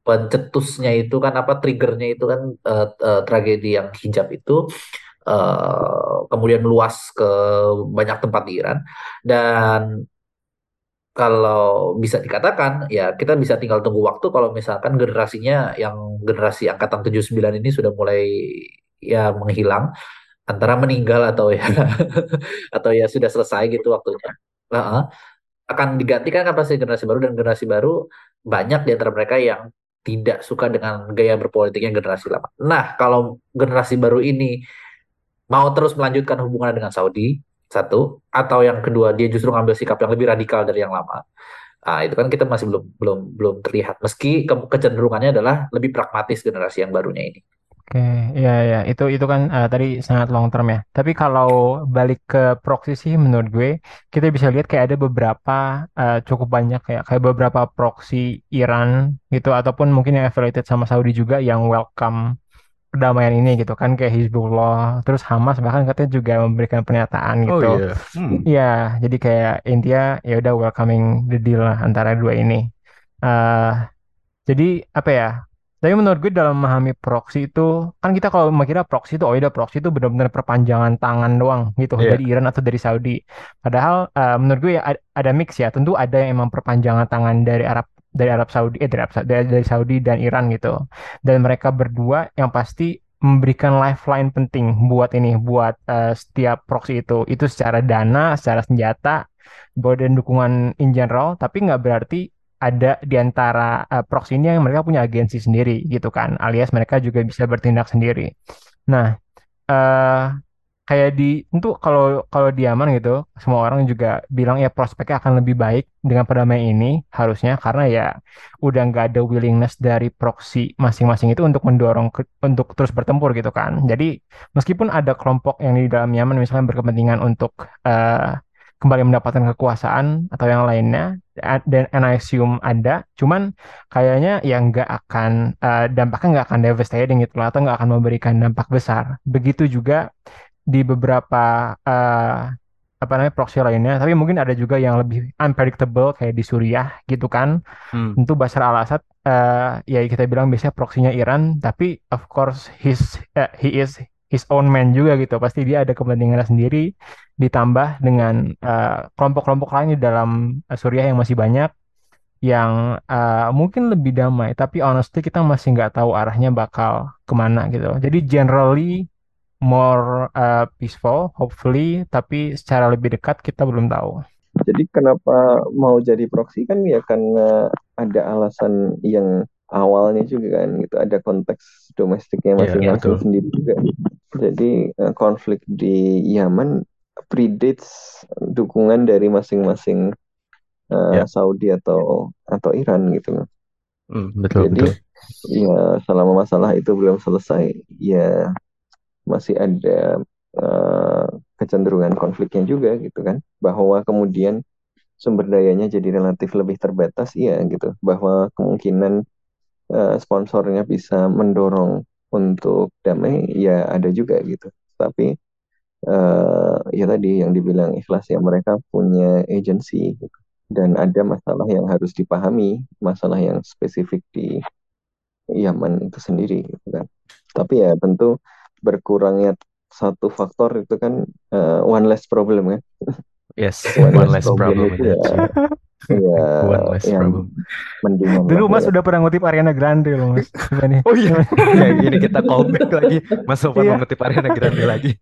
Speaker 8: pencetusnya itu kan apa triggernya itu kan eh, eh, tragedi yang hijab itu eh, kemudian meluas ke banyak tempat di Iran dan kalau bisa dikatakan ya kita bisa tinggal tunggu waktu kalau misalkan generasinya yang generasi angkatan 79 ini sudah mulai ya menghilang antara meninggal atau ya [LAUGHS] atau ya sudah selesai gitu waktunya. Heeh. akan digantikan kan pasti generasi baru dan generasi baru banyak di antara mereka yang tidak suka dengan gaya berpolitiknya generasi lama. Nah, kalau generasi baru ini mau terus melanjutkan hubungan dengan Saudi, satu, atau yang kedua dia justru ngambil sikap yang lebih radikal dari yang lama. Ah, itu kan kita masih belum belum belum terlihat. Meski ke- kecenderungannya adalah lebih pragmatis generasi yang barunya ini.
Speaker 7: Oke, ya ya itu itu kan eh, tadi sangat long term ya. Tapi kalau balik ke proxy sih menurut gue kita bisa lihat kayak ada beberapa eh, cukup banyak ya kayak beberapa proxy Iran gitu ataupun mungkin yang affiliated sama Saudi juga yang welcome perdamaian ini gitu kan kayak Hizbullah terus Hamas bahkan katanya juga memberikan pernyataan
Speaker 5: Oh
Speaker 7: gitu.
Speaker 5: iya. Hmm.
Speaker 7: Iya, jadi kayak India ya udah welcoming the deal lah antara dua ini. eh jadi apa ya? Tapi menurut gue dalam memahami proxy itu kan kita kalau mengira proxy itu oh ya udah proxy itu benar-benar perpanjangan tangan doang gitu
Speaker 5: Iya.
Speaker 7: dari Iran atau dari Saudi. Padahal eh, menurut gue ya ad- ada mix ya. Tentu ada yang emang perpanjangan tangan dari Arab dari Arab Saudi eh dari Arab Sa- dari, Saudi dan Iran gitu. Dan mereka berdua yang pasti memberikan lifeline penting buat ini buat eh, setiap proxy itu. Itu secara dana, secara senjata, dan dukungan in general, tapi nggak berarti ada di antara uh, proxy ini yang mereka punya agensi sendiri gitu kan, alias mereka juga bisa bertindak sendiri. Nah, eh kayak di tentu kalau kalau di Yaman gitu, semua orang juga bilang ya prospeknya akan lebih baik dengan perdamaian ini harusnya karena ya udah nggak ada willingness dari proxy masing-masing itu untuk mendorong ke- untuk terus bertempur gitu kan. Jadi meskipun ada kelompok yang di dalam Yaman misalnya berkepentingan untuk eh, kembali mendapatkan kekuasaan atau yang lainnya dan and I assume ada cuman kayaknya ya nggak akan eh, dampaknya nggak akan devastating gitu lah atau nggak akan memberikan dampak besar begitu juga di beberapa eh, apa namanya proxy lainnya. Tapi mungkin ada juga yang lebih unpredictable kayak di Suriah gitu kan.
Speaker 5: Hmm.
Speaker 7: tentu Bashar al-Assad eh, ya kita bilang biasanya proksinya Iran tapi of course his eh, he is his own man juga gitu. Pasti dia ada kepentingannya sendiri ditambah dengan eh, kelompok-kelompok lain di dalam eh, Suriah yang masih banyak yang eh, mungkin lebih damai. Tapi honestly kita masih nggak tahu arahnya bakal ke mana gitu. Jadi generally more eh, peaceful hopefully tapi secara lebih dekat kita belum tahu
Speaker 9: Jadi kenapa mau jadi proxy kan ya karena ada alasan yang awalnya juga kan gitu ada konteks domestiknya
Speaker 5: Iya,
Speaker 9: masing-masing
Speaker 5: betul.
Speaker 9: sendiri juga. Jadi eh, konflik di Yaman predates dukungan dari masing-masing eh,
Speaker 5: Ya.
Speaker 9: Saudi atau atau Iran gitu.
Speaker 5: Hmm, betul,
Speaker 9: Jadi
Speaker 5: betul.
Speaker 9: ya selama masalah itu belum selesai ya masih ada eh, kecenderungan konfliknya juga gitu kan. Bahwa kemudian sumber dayanya jadi relatif lebih terbatas iya gitu. Bahwa kemungkinan eh, sponsornya bisa mendorong untuk damai ya ada juga gitu. Tapi eh, ya tadi yang dibilang ikhlas ya mereka punya agency gitu. dan ada masalah yang harus dipahami masalah yang spesifik di Yaman itu sendiri gitu kan. Tapi ya tentu berkurangnya satu faktor itu kan eh, one less problem kan
Speaker 5: Yes, [LAUGHS]
Speaker 9: one,
Speaker 5: one
Speaker 9: less
Speaker 5: less
Speaker 9: problem,
Speaker 5: problem
Speaker 9: itu ya, ya [LAUGHS]
Speaker 5: One less
Speaker 9: yang
Speaker 5: problem.
Speaker 7: dulu Mas
Speaker 9: ya.
Speaker 7: udah pernah ngutip Ariana Grande loh Mas gimana
Speaker 5: Oh iya, [LAUGHS] ya ini kita callback lagi. Mas Sofan
Speaker 7: Iya.
Speaker 5: mengutip Ariana Grande lagi.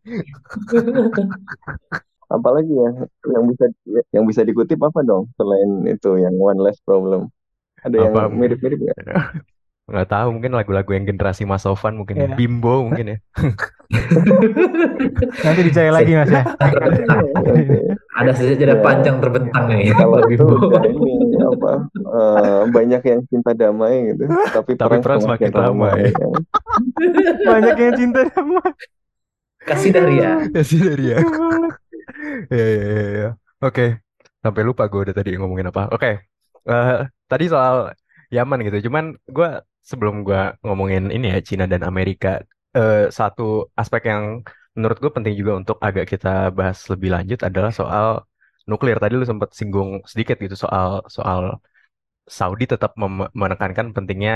Speaker 9: apalagi ya yang bisa yang bisa dikutip apa dong selain itu yang one less problem ada yang
Speaker 5: Apa?
Speaker 9: mirip-mirip nggak
Speaker 5: Nggak tahu, mungkin lagu-lagu yang generasi Mas Sofan, mungkin
Speaker 7: Iya.
Speaker 5: Bimbo mungkin ya. [LAUGHS]
Speaker 7: nanti dicari lagi Mas ya [LAUGHS]
Speaker 8: Ada sejarah
Speaker 9: Ya.
Speaker 8: panjang terbentang nih.
Speaker 9: kalau
Speaker 8: Bimbo.
Speaker 9: udah [LAUGHS] ini apa eh, banyak yang cinta damai gitu tapi
Speaker 5: Tapi perang
Speaker 9: semakin
Speaker 5: semakin ramai.
Speaker 9: ya.
Speaker 7: banyak yang cinta sama
Speaker 8: Kasih Daria.
Speaker 5: Kasih Daria. Ya, ya, ya, ya. Oke, sampai lupa gue udah tadi ngomongin apa. Oke, Eh, tadi soal Yaman gitu. Cuman gue sebelum gue ngomongin ini ya Cina dan Amerika, eh, satu aspek yang menurut gue penting juga untuk agak kita bahas lebih lanjut adalah soal nuklir. Tadi lu sempat singgung sedikit gitu soal soal Saudi tetap menekankan pentingnya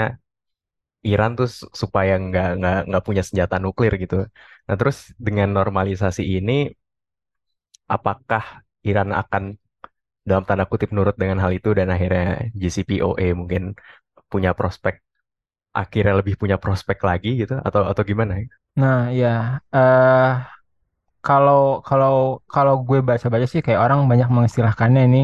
Speaker 5: Iran tuh supaya nggak nggak nggak punya senjata nuklir gitu. Nah terus dengan normalisasi ini, apakah Iran akan dalam tanda kutip nurut dengan hal itu dan akhirnya JCPOA mungkin punya prospek akhirnya lebih punya prospek lagi gitu atau atau gimana?
Speaker 7: Nah, ya, eh kalau kalau kalau gue baca-baca sih kayak orang banyak mengistilahkannya ini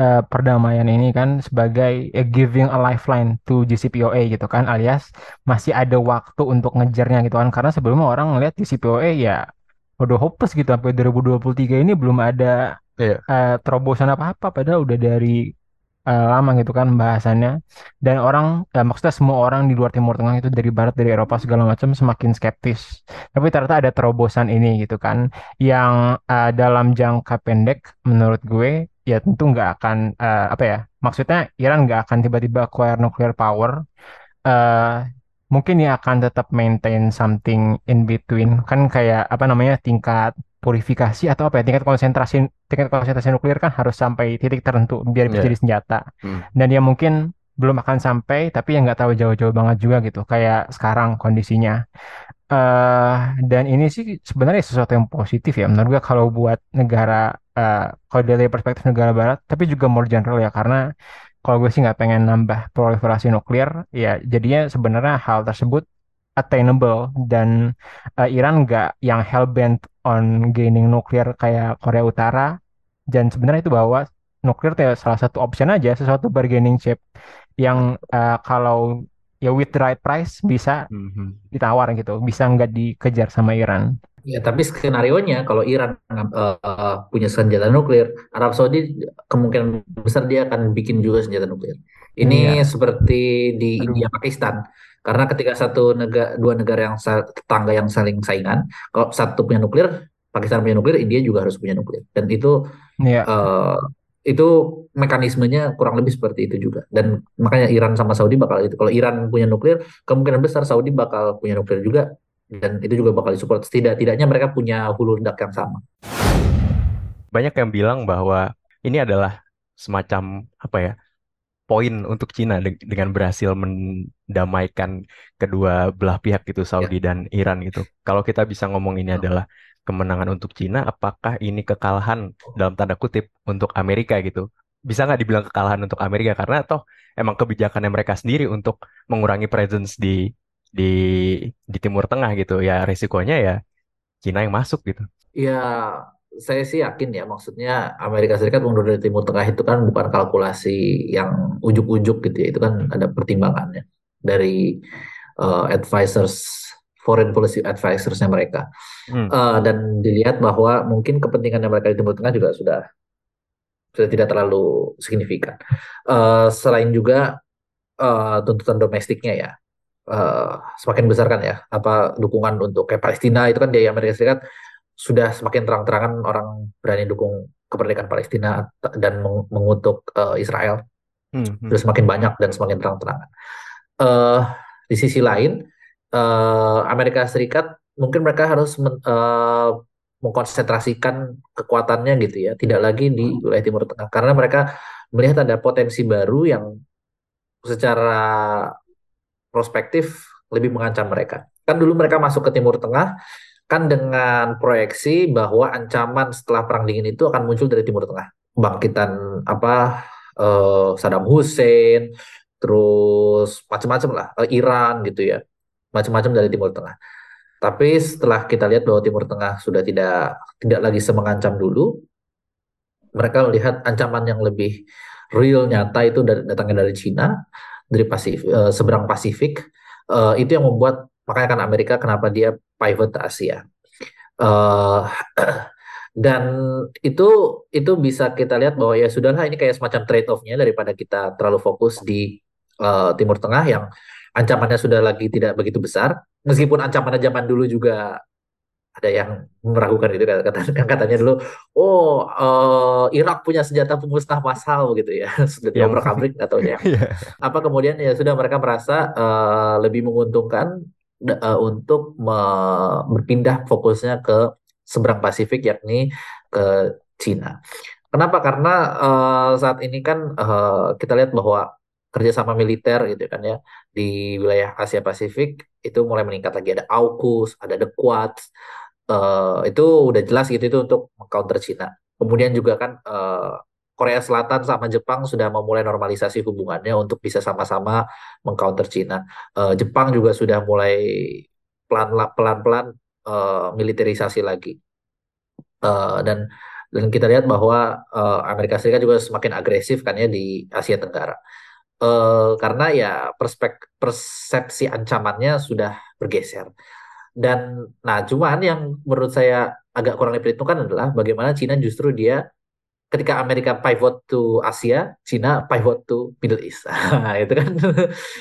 Speaker 7: eh, perdamaian ini kan sebagai eh, giving a lifeline to JCPOA gitu kan, alias masih ada waktu untuk ngejarnya gitu kan, karena sebelumnya orang ngeliat JCPOA ya udah hopeless gitu sampai 2023 ini belum ada
Speaker 5: Iya.
Speaker 7: eh, terobosan apa-apa, padahal udah dari eh, lama gitu kan bahasannya dan orang ya maksudnya semua orang di luar Timur Tengah itu dari Barat dari Eropa segala macam semakin skeptis. Tapi ternyata ada terobosan ini gitu kan yang eh, dalam jangka pendek menurut gue ya tentu nggak akan eh, apa ya maksudnya Iran nggak akan tiba-tiba acquire nuclear power. Eh mungkin ya akan tetap maintain something in between. Kan kayak apa namanya tingkat purifikasi atau apa ya tingkat konsentrasi tingkat konsentrasi nuklir kan harus sampai titik tertentu biar bisa
Speaker 5: Iya.
Speaker 7: jadi senjata
Speaker 5: Hmm.
Speaker 7: dan ya mungkin belum akan sampai tapi ya nggak tahu jauh-jauh banget juga gitu kayak sekarang kondisinya eh dan ini sih sebenarnya sesuatu yang positif ya menurut gue kalau buat negara eh kalau dari perspektif negara barat tapi juga more general ya karena kalau gue sih nggak pengen nambah proliferasi nuklir ya jadinya sebenarnya hal tersebut attainable dan eh, Iran nggak yang hellbent on gaining nuklir kayak Korea Utara dan sebenarnya itu bahwa nuklir itu ya salah satu option aja sesuatu bargaining chip yang eh, kalau ya with the right price bisa
Speaker 5: Mhm.
Speaker 7: ditawar gitu bisa nggak dikejar sama Iran
Speaker 8: Ya, tapi skenario-nya kalau Iran eh, punya senjata nuklir, Arab Saudi kemungkinan besar dia akan bikin juga senjata nuklir. Ini
Speaker 7: Iya.
Speaker 8: seperti di
Speaker 7: Aduh.
Speaker 8: India Pakistan. Karena ketika satu negara dua negara yang sa- tetangga yang saling saingan, kalau satu punya nuklir, Pakistan punya nuklir, India juga harus punya nuklir. Dan itu
Speaker 7: Iya.
Speaker 8: eh, itu mekanismenya kurang lebih seperti itu juga. Dan makanya Iran sama Saudi bakal itu. Kalau Iran punya nuklir, kemungkinan besar Saudi bakal punya nuklir juga. Dan itu juga bakal disupport. Setidak-tidaknya mereka punya hulu ledak yang sama.
Speaker 5: Banyak yang bilang bahwa ini adalah semacam apa ya poin untuk Cina de- dengan berhasil mendamaikan kedua belah pihak gitu Saudi dan Iran gitu. Kalau kita bisa ngomong ini adalah kemenangan untuk Cina, apakah ini kekalahan dalam tanda kutip untuk Amerika gitu? Bisa nggak dibilang kekalahan untuk Amerika karena toh emang kebijakannya mereka sendiri untuk mengurangi presence di di di Timur Tengah gitu ya resikonya ya Cina yang masuk gitu.
Speaker 8: Ya, saya sih yakin ya, maksudnya Amerika Serikat mundur dari Timur Tengah itu kan bukan kalkulasi yang ujuk-ujuk gitu ya, itu kan ada pertimbangannya dari eh, advisors, foreign policy advisorsnya mereka.
Speaker 5: Hmm.
Speaker 8: Eh, dan dilihat bahwa mungkin kepentingannya mereka di Timur Tengah juga sudah sudah tidak terlalu signifikan. Eh, selain juga eh, tuntutan domestiknya ya, eh, semakin besar kan ya, apa dukungan untuk kayak Palestina itu kan di Amerika Serikat sudah semakin terang-terangan orang berani dukung kemerdekaan Palestina dan meng- mengutuk eh, Israel
Speaker 5: Hmm, hmm.
Speaker 8: sudah semakin banyak dan semakin terang-terangan. Eh, di sisi lain, eh, Amerika Serikat mungkin mereka harus men- eh, mengkonsentrasikan kekuatannya gitu ya, tidak lagi di wilayah Timur Tengah karena mereka melihat ada potensi baru yang secara prospektif lebih mengancam mereka. Kan dulu mereka masuk ke Timur Tengah kan dengan proyeksi bahwa ancaman setelah Perang Dingin itu akan muncul dari Timur Tengah. Bangkitan apa eh, Saddam Hussein, terus macam-macam lah, eh, Iran gitu ya. Macam-macam dari Timur Tengah. Tapi setelah kita lihat bahwa Timur Tengah sudah tidak tidak lagi semengancam dulu, mereka melihat ancaman yang lebih real nyata itu datangnya dari Cina, dari Pasifik, eh, seberang Pasifik. Eh, itu yang membuat makanya kan Amerika kenapa dia pivot ke Asia. Eh, [CLEARS THROAT] dan itu itu bisa kita lihat bahwa ya sudahlah ini kayak semacam trade off-nya daripada kita terlalu fokus di eh, Timur Tengah yang ancamannya sudah lagi tidak begitu besar. Meskipun ancamannya zaman dulu juga ada yang meragukan itu kata kan katanya dulu oh uh, Irak punya senjata pemusnah massal gitu ya [LAUGHS] sudah
Speaker 5: Yang-
Speaker 8: diobrak abrik atau ya [LAUGHS]
Speaker 5: Iya.
Speaker 8: apa kemudian ya sudah mereka merasa uh, lebih menguntungkan uh, untuk berpindah fokusnya ke seberang Pasifik yakni ke Cina. Kenapa? Karena uh, saat ini kan uh, kita lihat bahwa kerjasama militer gitu kan ya di wilayah Asia Pasifik itu mulai meningkat lagi ada AUKUS, ada The Quad, eh, itu udah jelas gitu itu untuk counter Cina. Kemudian juga kan eh, Korea Selatan sama Jepang sudah memulai normalisasi hubungannya untuk bisa sama-sama mengcounter Cina. Eh, Jepang juga sudah mulai pelan- pelan-pelan eh, militerisasi lagi. Eh, dan dan kita lihat bahwa eh, Amerika Serikat juga semakin agresif kan ya di Asia Tenggara. Eh, karena ya perspek persepsi ancamannya sudah bergeser. Dan nah cuman yang menurut saya agak kurang diperhitungkan adalah bagaimana Cina justru dia ketika Amerika pivot to Asia, Cina pivot to Middle East. [LAUGHS] Nah, itu kan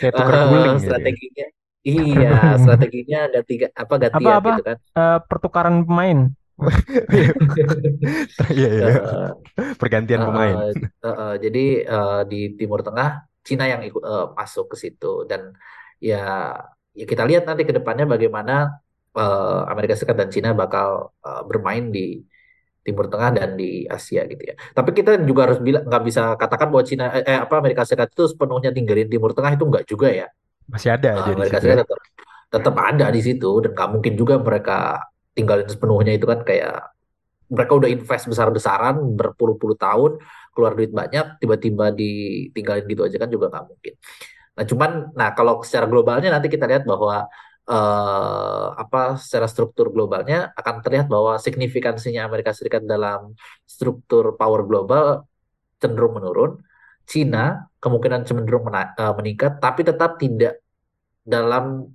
Speaker 8: eh,
Speaker 5: gitu ya.
Speaker 8: strateginya. Iya, strateginya ganti apa gantian
Speaker 7: Apa-apa?
Speaker 8: gitu kan.
Speaker 7: Eh, pertukaran pemain. [LAUGHS]
Speaker 5: Iya, iya.
Speaker 8: Eh,
Speaker 5: Pergantian
Speaker 8: eh,
Speaker 5: pemain.
Speaker 8: eh, eh, jadi eh, di Timur Tengah Cina yang ikut eh, masuk ke situ dan ya ya kita lihat nanti ke depannya bagaimana eh, Amerika Serikat dan Cina bakal eh, bermain di Timur Tengah dan di Asia gitu ya. Tapi kita juga harus bilang nggak bisa katakan bahwa Cina eh, eh, apa Amerika Serikat itu sepenuhnya tinggalin Timur Tengah itu nggak juga ya.
Speaker 5: Masih ada di
Speaker 8: Amerika
Speaker 5: situ ya.
Speaker 8: Serikat tetap tetap ada di situ dan nggak mungkin juga mereka tinggalin sepenuhnya itu kan kayak mereka udah invest besar-besaran berpuluh-puluh tahun keluar duit banyak tiba-tiba ditinggalin gitu aja kan juga nggak mungkin. Nah cuman nah kalau secara globalnya nanti kita lihat bahwa eh, apa secara struktur globalnya akan terlihat bahwa signifikansinya Amerika Serikat dalam struktur power global cenderung menurun. Cina kemungkinan cenderung mena- eh, meningkat tapi tetap tidak dalam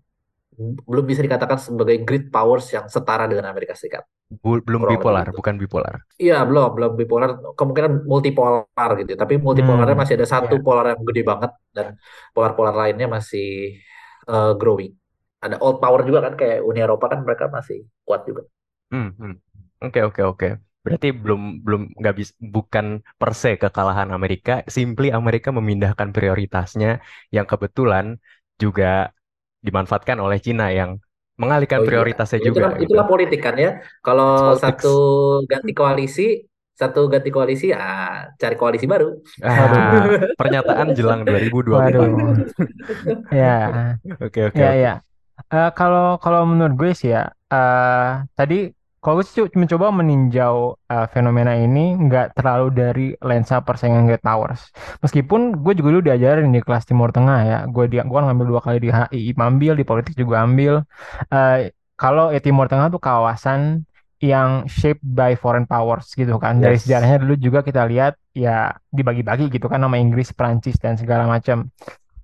Speaker 8: belum bisa dikatakan sebagai great powers yang setara dengan Amerika Serikat.
Speaker 5: Bu- belum
Speaker 8: Kurang
Speaker 5: bipolar,
Speaker 8: gitu.
Speaker 5: bukan bipolar.
Speaker 8: Iya, belum, belum bipolar, kemungkinan multipolar gitu. Tapi multipolarnya
Speaker 7: Hmm,
Speaker 8: masih ada satu
Speaker 7: iya.
Speaker 8: polar yang gede banget dan polar-polar lainnya masih eh, growing. Ada old power juga kan kayak Uni Eropa kan mereka masih kuat juga.
Speaker 5: Hmm, hmm. Oke, oke, oke. Berarti belum belum nggak bisa bukan per se kekalahan Amerika, simply Amerika memindahkan prioritasnya yang kebetulan juga dimanfaatkan oleh Cina yang mengalihkan
Speaker 8: Oh iya,
Speaker 5: prioritasnya
Speaker 8: itu
Speaker 5: juga
Speaker 8: kan
Speaker 5: gitu.
Speaker 8: itulah politik kan ya. Kalau
Speaker 5: Politics.
Speaker 8: satu ganti koalisi, satu ganti koalisi, ah cari koalisi baru.
Speaker 5: Ah, [LAUGHS] pernyataan jelang 2024.
Speaker 7: Waduh. Ya, [LAUGHS]
Speaker 5: Oke, oke,
Speaker 7: ya,
Speaker 5: oke.
Speaker 7: ya. Eh, kalau kalau menurut gue sih ya, eh tadi kalau gue sih mencoba meninjau eh, fenomena ini nggak terlalu dari lensa persaingan Great Powers. Meskipun gue juga dulu diajarin di kelas Timur Tengah ya, gue dia gue ngambil dua kali di HI, ambil di politik juga ambil. Eh, kalau ya Timur Tengah tuh kawasan yang shaped by foreign powers gitu kan. Dari
Speaker 5: Yes.
Speaker 7: sejarahnya dulu juga kita lihat ya dibagi-bagi gitu kan nama Inggris, Prancis dan segala macam.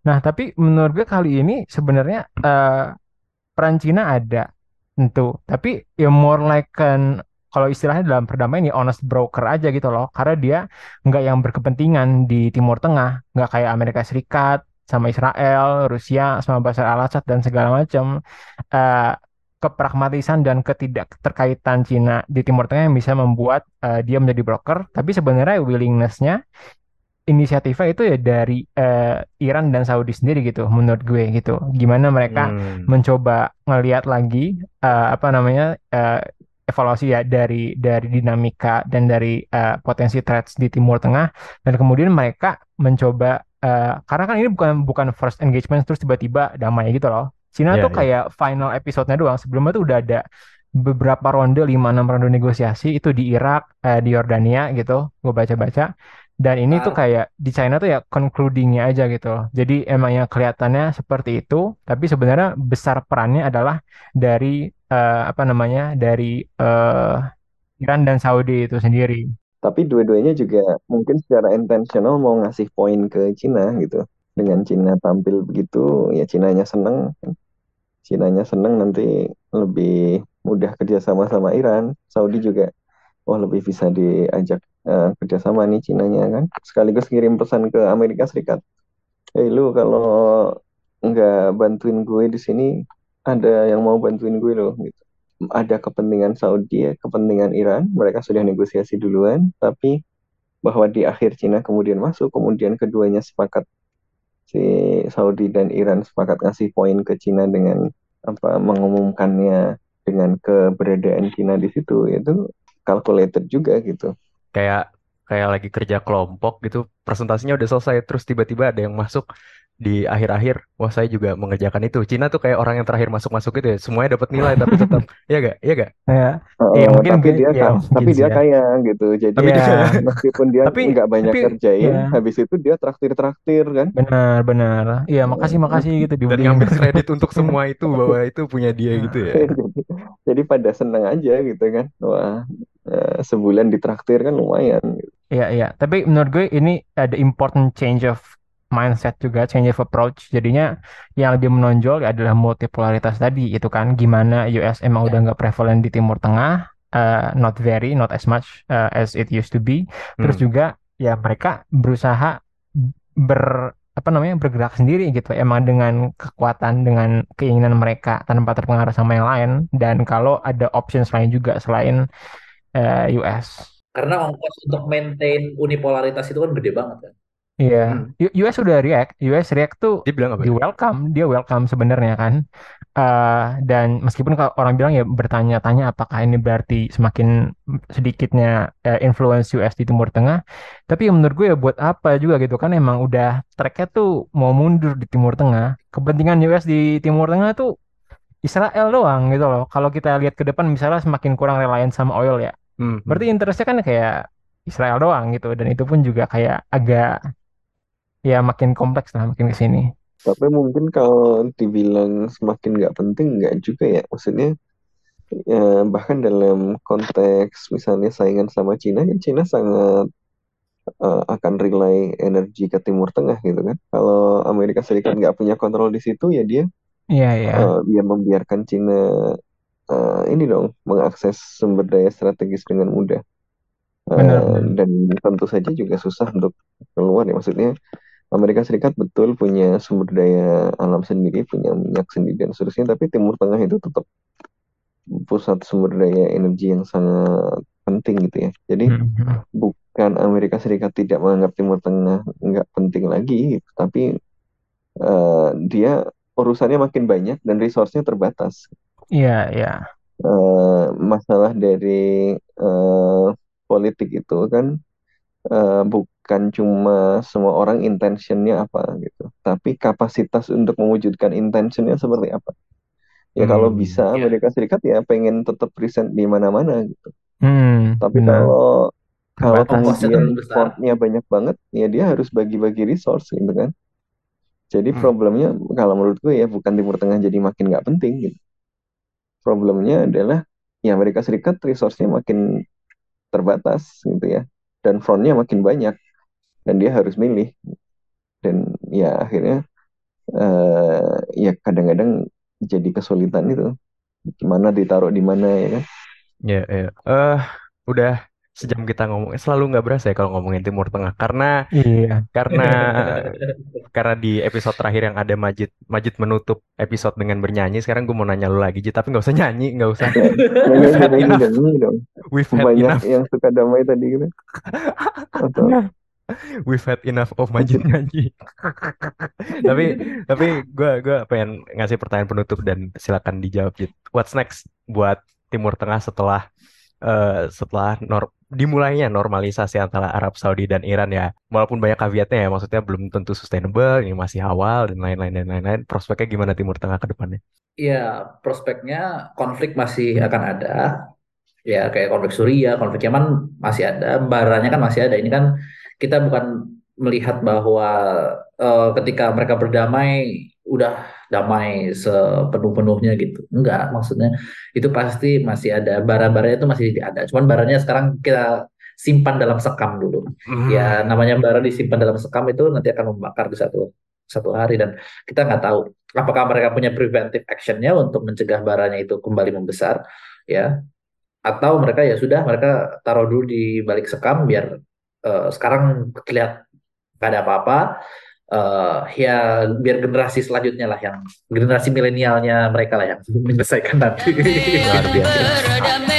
Speaker 7: Nah, tapi menurut gue kali ini sebenarnya eh, peran Cina ada tentu, tapi ya more like an kalau istilahnya dalam perdamaian ya honest broker aja gitu loh, karena dia nggak yang berkepentingan di Timur Tengah, nggak kayak Amerika Serikat sama Israel, Rusia sama Bashar al-Assad dan segala macam. Eh, kepragmatisan dan ketidakterkaitan Cina di Timur Tengah yang bisa membuat eh, dia menjadi broker, tapi sebenarnya willingness-nya inisiatifnya itu ya dari eh, Iran dan Saudi sendiri gitu menurut gue gitu. Gimana mereka
Speaker 5: Hmm.
Speaker 7: mencoba ngelihat lagi eh, apa namanya eh, evaluasi ya dari dari dinamika dan dari eh, potensi threats di Timur Tengah. Dan kemudian mereka mencoba eh, karena kan ini bukan bukan first engagement terus tiba-tiba damai gitu loh. Cina
Speaker 5: Iya,
Speaker 7: tuh
Speaker 5: iya.
Speaker 7: kayak final episode-nya doang. Sebelumnya tuh udah ada beberapa ronde 5-6 ronde negosiasi itu di Irak eh, di Yordania gitu. Gue baca-baca dan ini tuh kayak di China tuh ya concludingnya aja gitu loh. Jadi emang yang kelihatannya seperti itu, tapi sebenarnya besar perannya adalah dari eh, apa namanya dari eh, Iran dan Saudi itu sendiri.
Speaker 9: Tapi dua-duanya juga mungkin secara intensional mau ngasih poin ke Cina gitu. Dengan Cina tampil begitu, ya Cinanya seneng. Cinanya seneng nanti lebih mudah kerjasama sama Iran. Saudi juga, wah lebih bisa diajak eh, kerjasama nih Cinanya kan. Sekaligus kirim pesan ke Amerika Serikat. Hei lu kalau nggak bantuin gue di sini, ada yang mau bantuin gue loh gitu. ada kepentingan Saudi, kepentingan Iran, mereka sudah negosiasi duluan, tapi bahwa di akhir Cina kemudian masuk, kemudian keduanya sepakat si Saudi dan Iran sepakat ngasih poin ke Cina dengan apa mengumumkannya dengan keberadaan Cina di situ itu calculated juga gitu.
Speaker 5: Kayak kayak lagi kerja kelompok gitu, presentasinya udah selesai terus tiba-tiba ada yang masuk di akhir-akhir, wah saya juga mengerjakan itu. Cina tuh kayak orang yang terakhir masuk-masuk itu ya, semuanya dapat nilai tapi [LAUGHS] tetap, ya gak, ya gak?
Speaker 7: Ya,
Speaker 9: Oh,
Speaker 7: iya mungkin
Speaker 9: tapi
Speaker 7: mungkin-
Speaker 9: dia
Speaker 7: ya, mungkin
Speaker 9: tapi
Speaker 7: sih
Speaker 9: dia
Speaker 7: ya.
Speaker 9: kaya gitu. Jadi
Speaker 5: Tapi dia- [LAUGHS]
Speaker 9: meskipun dia
Speaker 5: Tapi-
Speaker 9: nggak banyak
Speaker 7: tapi-
Speaker 9: kerjain,
Speaker 7: ya.
Speaker 9: habis itu dia traktir-traktir kan.
Speaker 7: Benar, benar. Iya, makasih, makasih gitu
Speaker 5: Dan ngambil kredit untuk [LAUGHS] semua itu bahwa itu punya dia gitu ya.
Speaker 9: jadi, jadi pada senang aja gitu kan. Wah, eh, sebulan ditraktir kan lumayan. gitu.
Speaker 7: Iya, iya. Tapi menurut gue ini ada important change of mindset juga, change of approach. Jadinya yang lebih menonjol adalah multipolaritas tadi, itu kan gimana US emang udah nggak prevalent di Timur Tengah, uh, not very, not as much uh, as it used to be. Terus
Speaker 5: Hmm.
Speaker 7: juga ya mereka berusaha ber apa namanya bergerak sendiri gitu, emang dengan kekuatan, dengan keinginan mereka tanpa terpengaruh sama yang lain. Dan kalau ada options lain juga selain uh, US.
Speaker 8: Karena ongkos untuk maintain unipolaritas itu kan gede banget kan.
Speaker 7: Iya,
Speaker 5: Hmm.
Speaker 7: U- US sudah react, US react tuh
Speaker 5: Dia bilang apa?
Speaker 7: di welcome, dia welcome sebenarnya kan. Eh, dan meskipun kalau orang bilang ya bertanya-tanya apakah ini berarti semakin sedikitnya eh, influence US di Timur Tengah, tapi ya menurut gue ya buat apa juga gitu kan emang udah tracknya tuh mau mundur di Timur Tengah. Kepentingan US di Timur Tengah tuh Israel doang gitu loh. Kalau kita lihat ke depan misalnya semakin kurang reliance sama oil ya,
Speaker 5: Hmm.
Speaker 7: berarti interestnya kan kayak Israel doang gitu dan itu pun juga kayak agak ya makin kompleks lah makin ke sini.
Speaker 9: Tapi mungkin kalau dibilang semakin nggak penting nggak juga ya. Maksudnya ya, bahkan dalam konteks misalnya saingan sama Cina kan Cina sangat eh, akan rely energi ke Timur Tengah gitu kan. Kalau Amerika Serikat nggak punya kontrol di situ ya dia
Speaker 7: Iya ya.
Speaker 9: eh, dia membiarkan Cina eh, ini dong mengakses sumber daya strategis dengan mudah.
Speaker 7: Benar, benar.
Speaker 9: dan tentu saja juga susah untuk keluar ya. Maksudnya Amerika Serikat betul punya sumber daya alam sendiri, punya minyak sendiri dan seterusnya, tapi Timur Tengah itu tetap pusat sumber daya energi yang sangat penting gitu ya. Jadi
Speaker 7: Hmm, hmm.
Speaker 9: bukan Amerika Serikat tidak menganggap Timur Tengah nggak penting lagi, gitu. tapi eh, dia urusannya makin banyak dan resource-nya terbatas.
Speaker 7: Iya ya.
Speaker 9: Eh, masalah dari eh, politik itu kan eh, bukan cuma semua orang intentionnya apa gitu, tapi kapasitas untuk mewujudkan intentionnya seperti apa. Ya kalau
Speaker 5: Hmm,
Speaker 9: bisa
Speaker 8: iya.
Speaker 9: Amerika Serikat ya pengen tetap present di mana-mana gitu.
Speaker 7: Hmm,
Speaker 9: Tapi
Speaker 7: benar.
Speaker 9: kalau kalau kemudian
Speaker 8: terlalu besar.
Speaker 9: portnya banyak banget, ya dia harus bagi-bagi resource gitu kan. Jadi
Speaker 5: Hmm.
Speaker 9: problemnya kalau menurut gue ya bukan Timur Tengah jadi makin nggak penting gitu. Problemnya adalah ya Amerika Serikat resource-nya makin terbatas gitu ya. Dan front-nya makin banyak. Dan dia harus milih. Dan ya akhirnya eh, ya kadang-kadang jadi kesulitan itu. Gimana ditaruh di mana ya kan.
Speaker 5: Ya, ya. Eh, udah sejam kita ngomong, selalu nggak berasa ya kalau ngomongin Timur Tengah karena
Speaker 7: Iya.
Speaker 5: karena [LAUGHS] karena di episode terakhir yang ada Majid Majid menutup episode dengan bernyanyi. Sekarang gue mau nanya lu lagi, Jid, tapi nggak usah nyanyi, nggak usah. [LAUGHS] We've had enough. We've had
Speaker 9: Banyak
Speaker 5: enough.
Speaker 9: yang suka damai tadi gitu. Atau [LAUGHS]
Speaker 5: We've had enough of Majid nyanyi. tapi tapi gue gue pengen ngasih pertanyaan penutup dan silakan dijawab Jid. What's next buat Timur Tengah setelah eh, setelah nor dimulainya normalisasi antara Arab Saudi dan Iran ya. Walaupun banyak caveatnya ya, maksudnya belum tentu sustainable, ini masih awal dan lain-lain dan lain-lain. Prospeknya gimana Timur Tengah ke depannya?
Speaker 8: Ya, prospeknya konflik masih akan ada. Ya, kayak konflik Suriah, konflik Yaman masih ada, baranya kan masih ada. Ini kan kita bukan melihat bahwa eh, ketika mereka berdamai udah damai sepenuh-penuhnya gitu. Enggak, maksudnya itu pasti masih ada bara-baranya itu masih ada. Cuman baranya sekarang kita simpan dalam sekam dulu. Ya,
Speaker 5: Hmm.
Speaker 8: namanya bara disimpan dalam sekam itu nanti akan membakar di satu satu hari dan kita nggak tahu apakah mereka punya preventive actionnya untuk mencegah baranya itu kembali membesar ya atau mereka ya sudah mereka taruh dulu di balik sekam biar eh, sekarang terlihat nggak ada apa-apa
Speaker 10: uh, ya biar generasi selanjutnya lah yang generasi milenialnya mereka lah yang [LAUGHS] menyelesaikan nanti. Luar biasa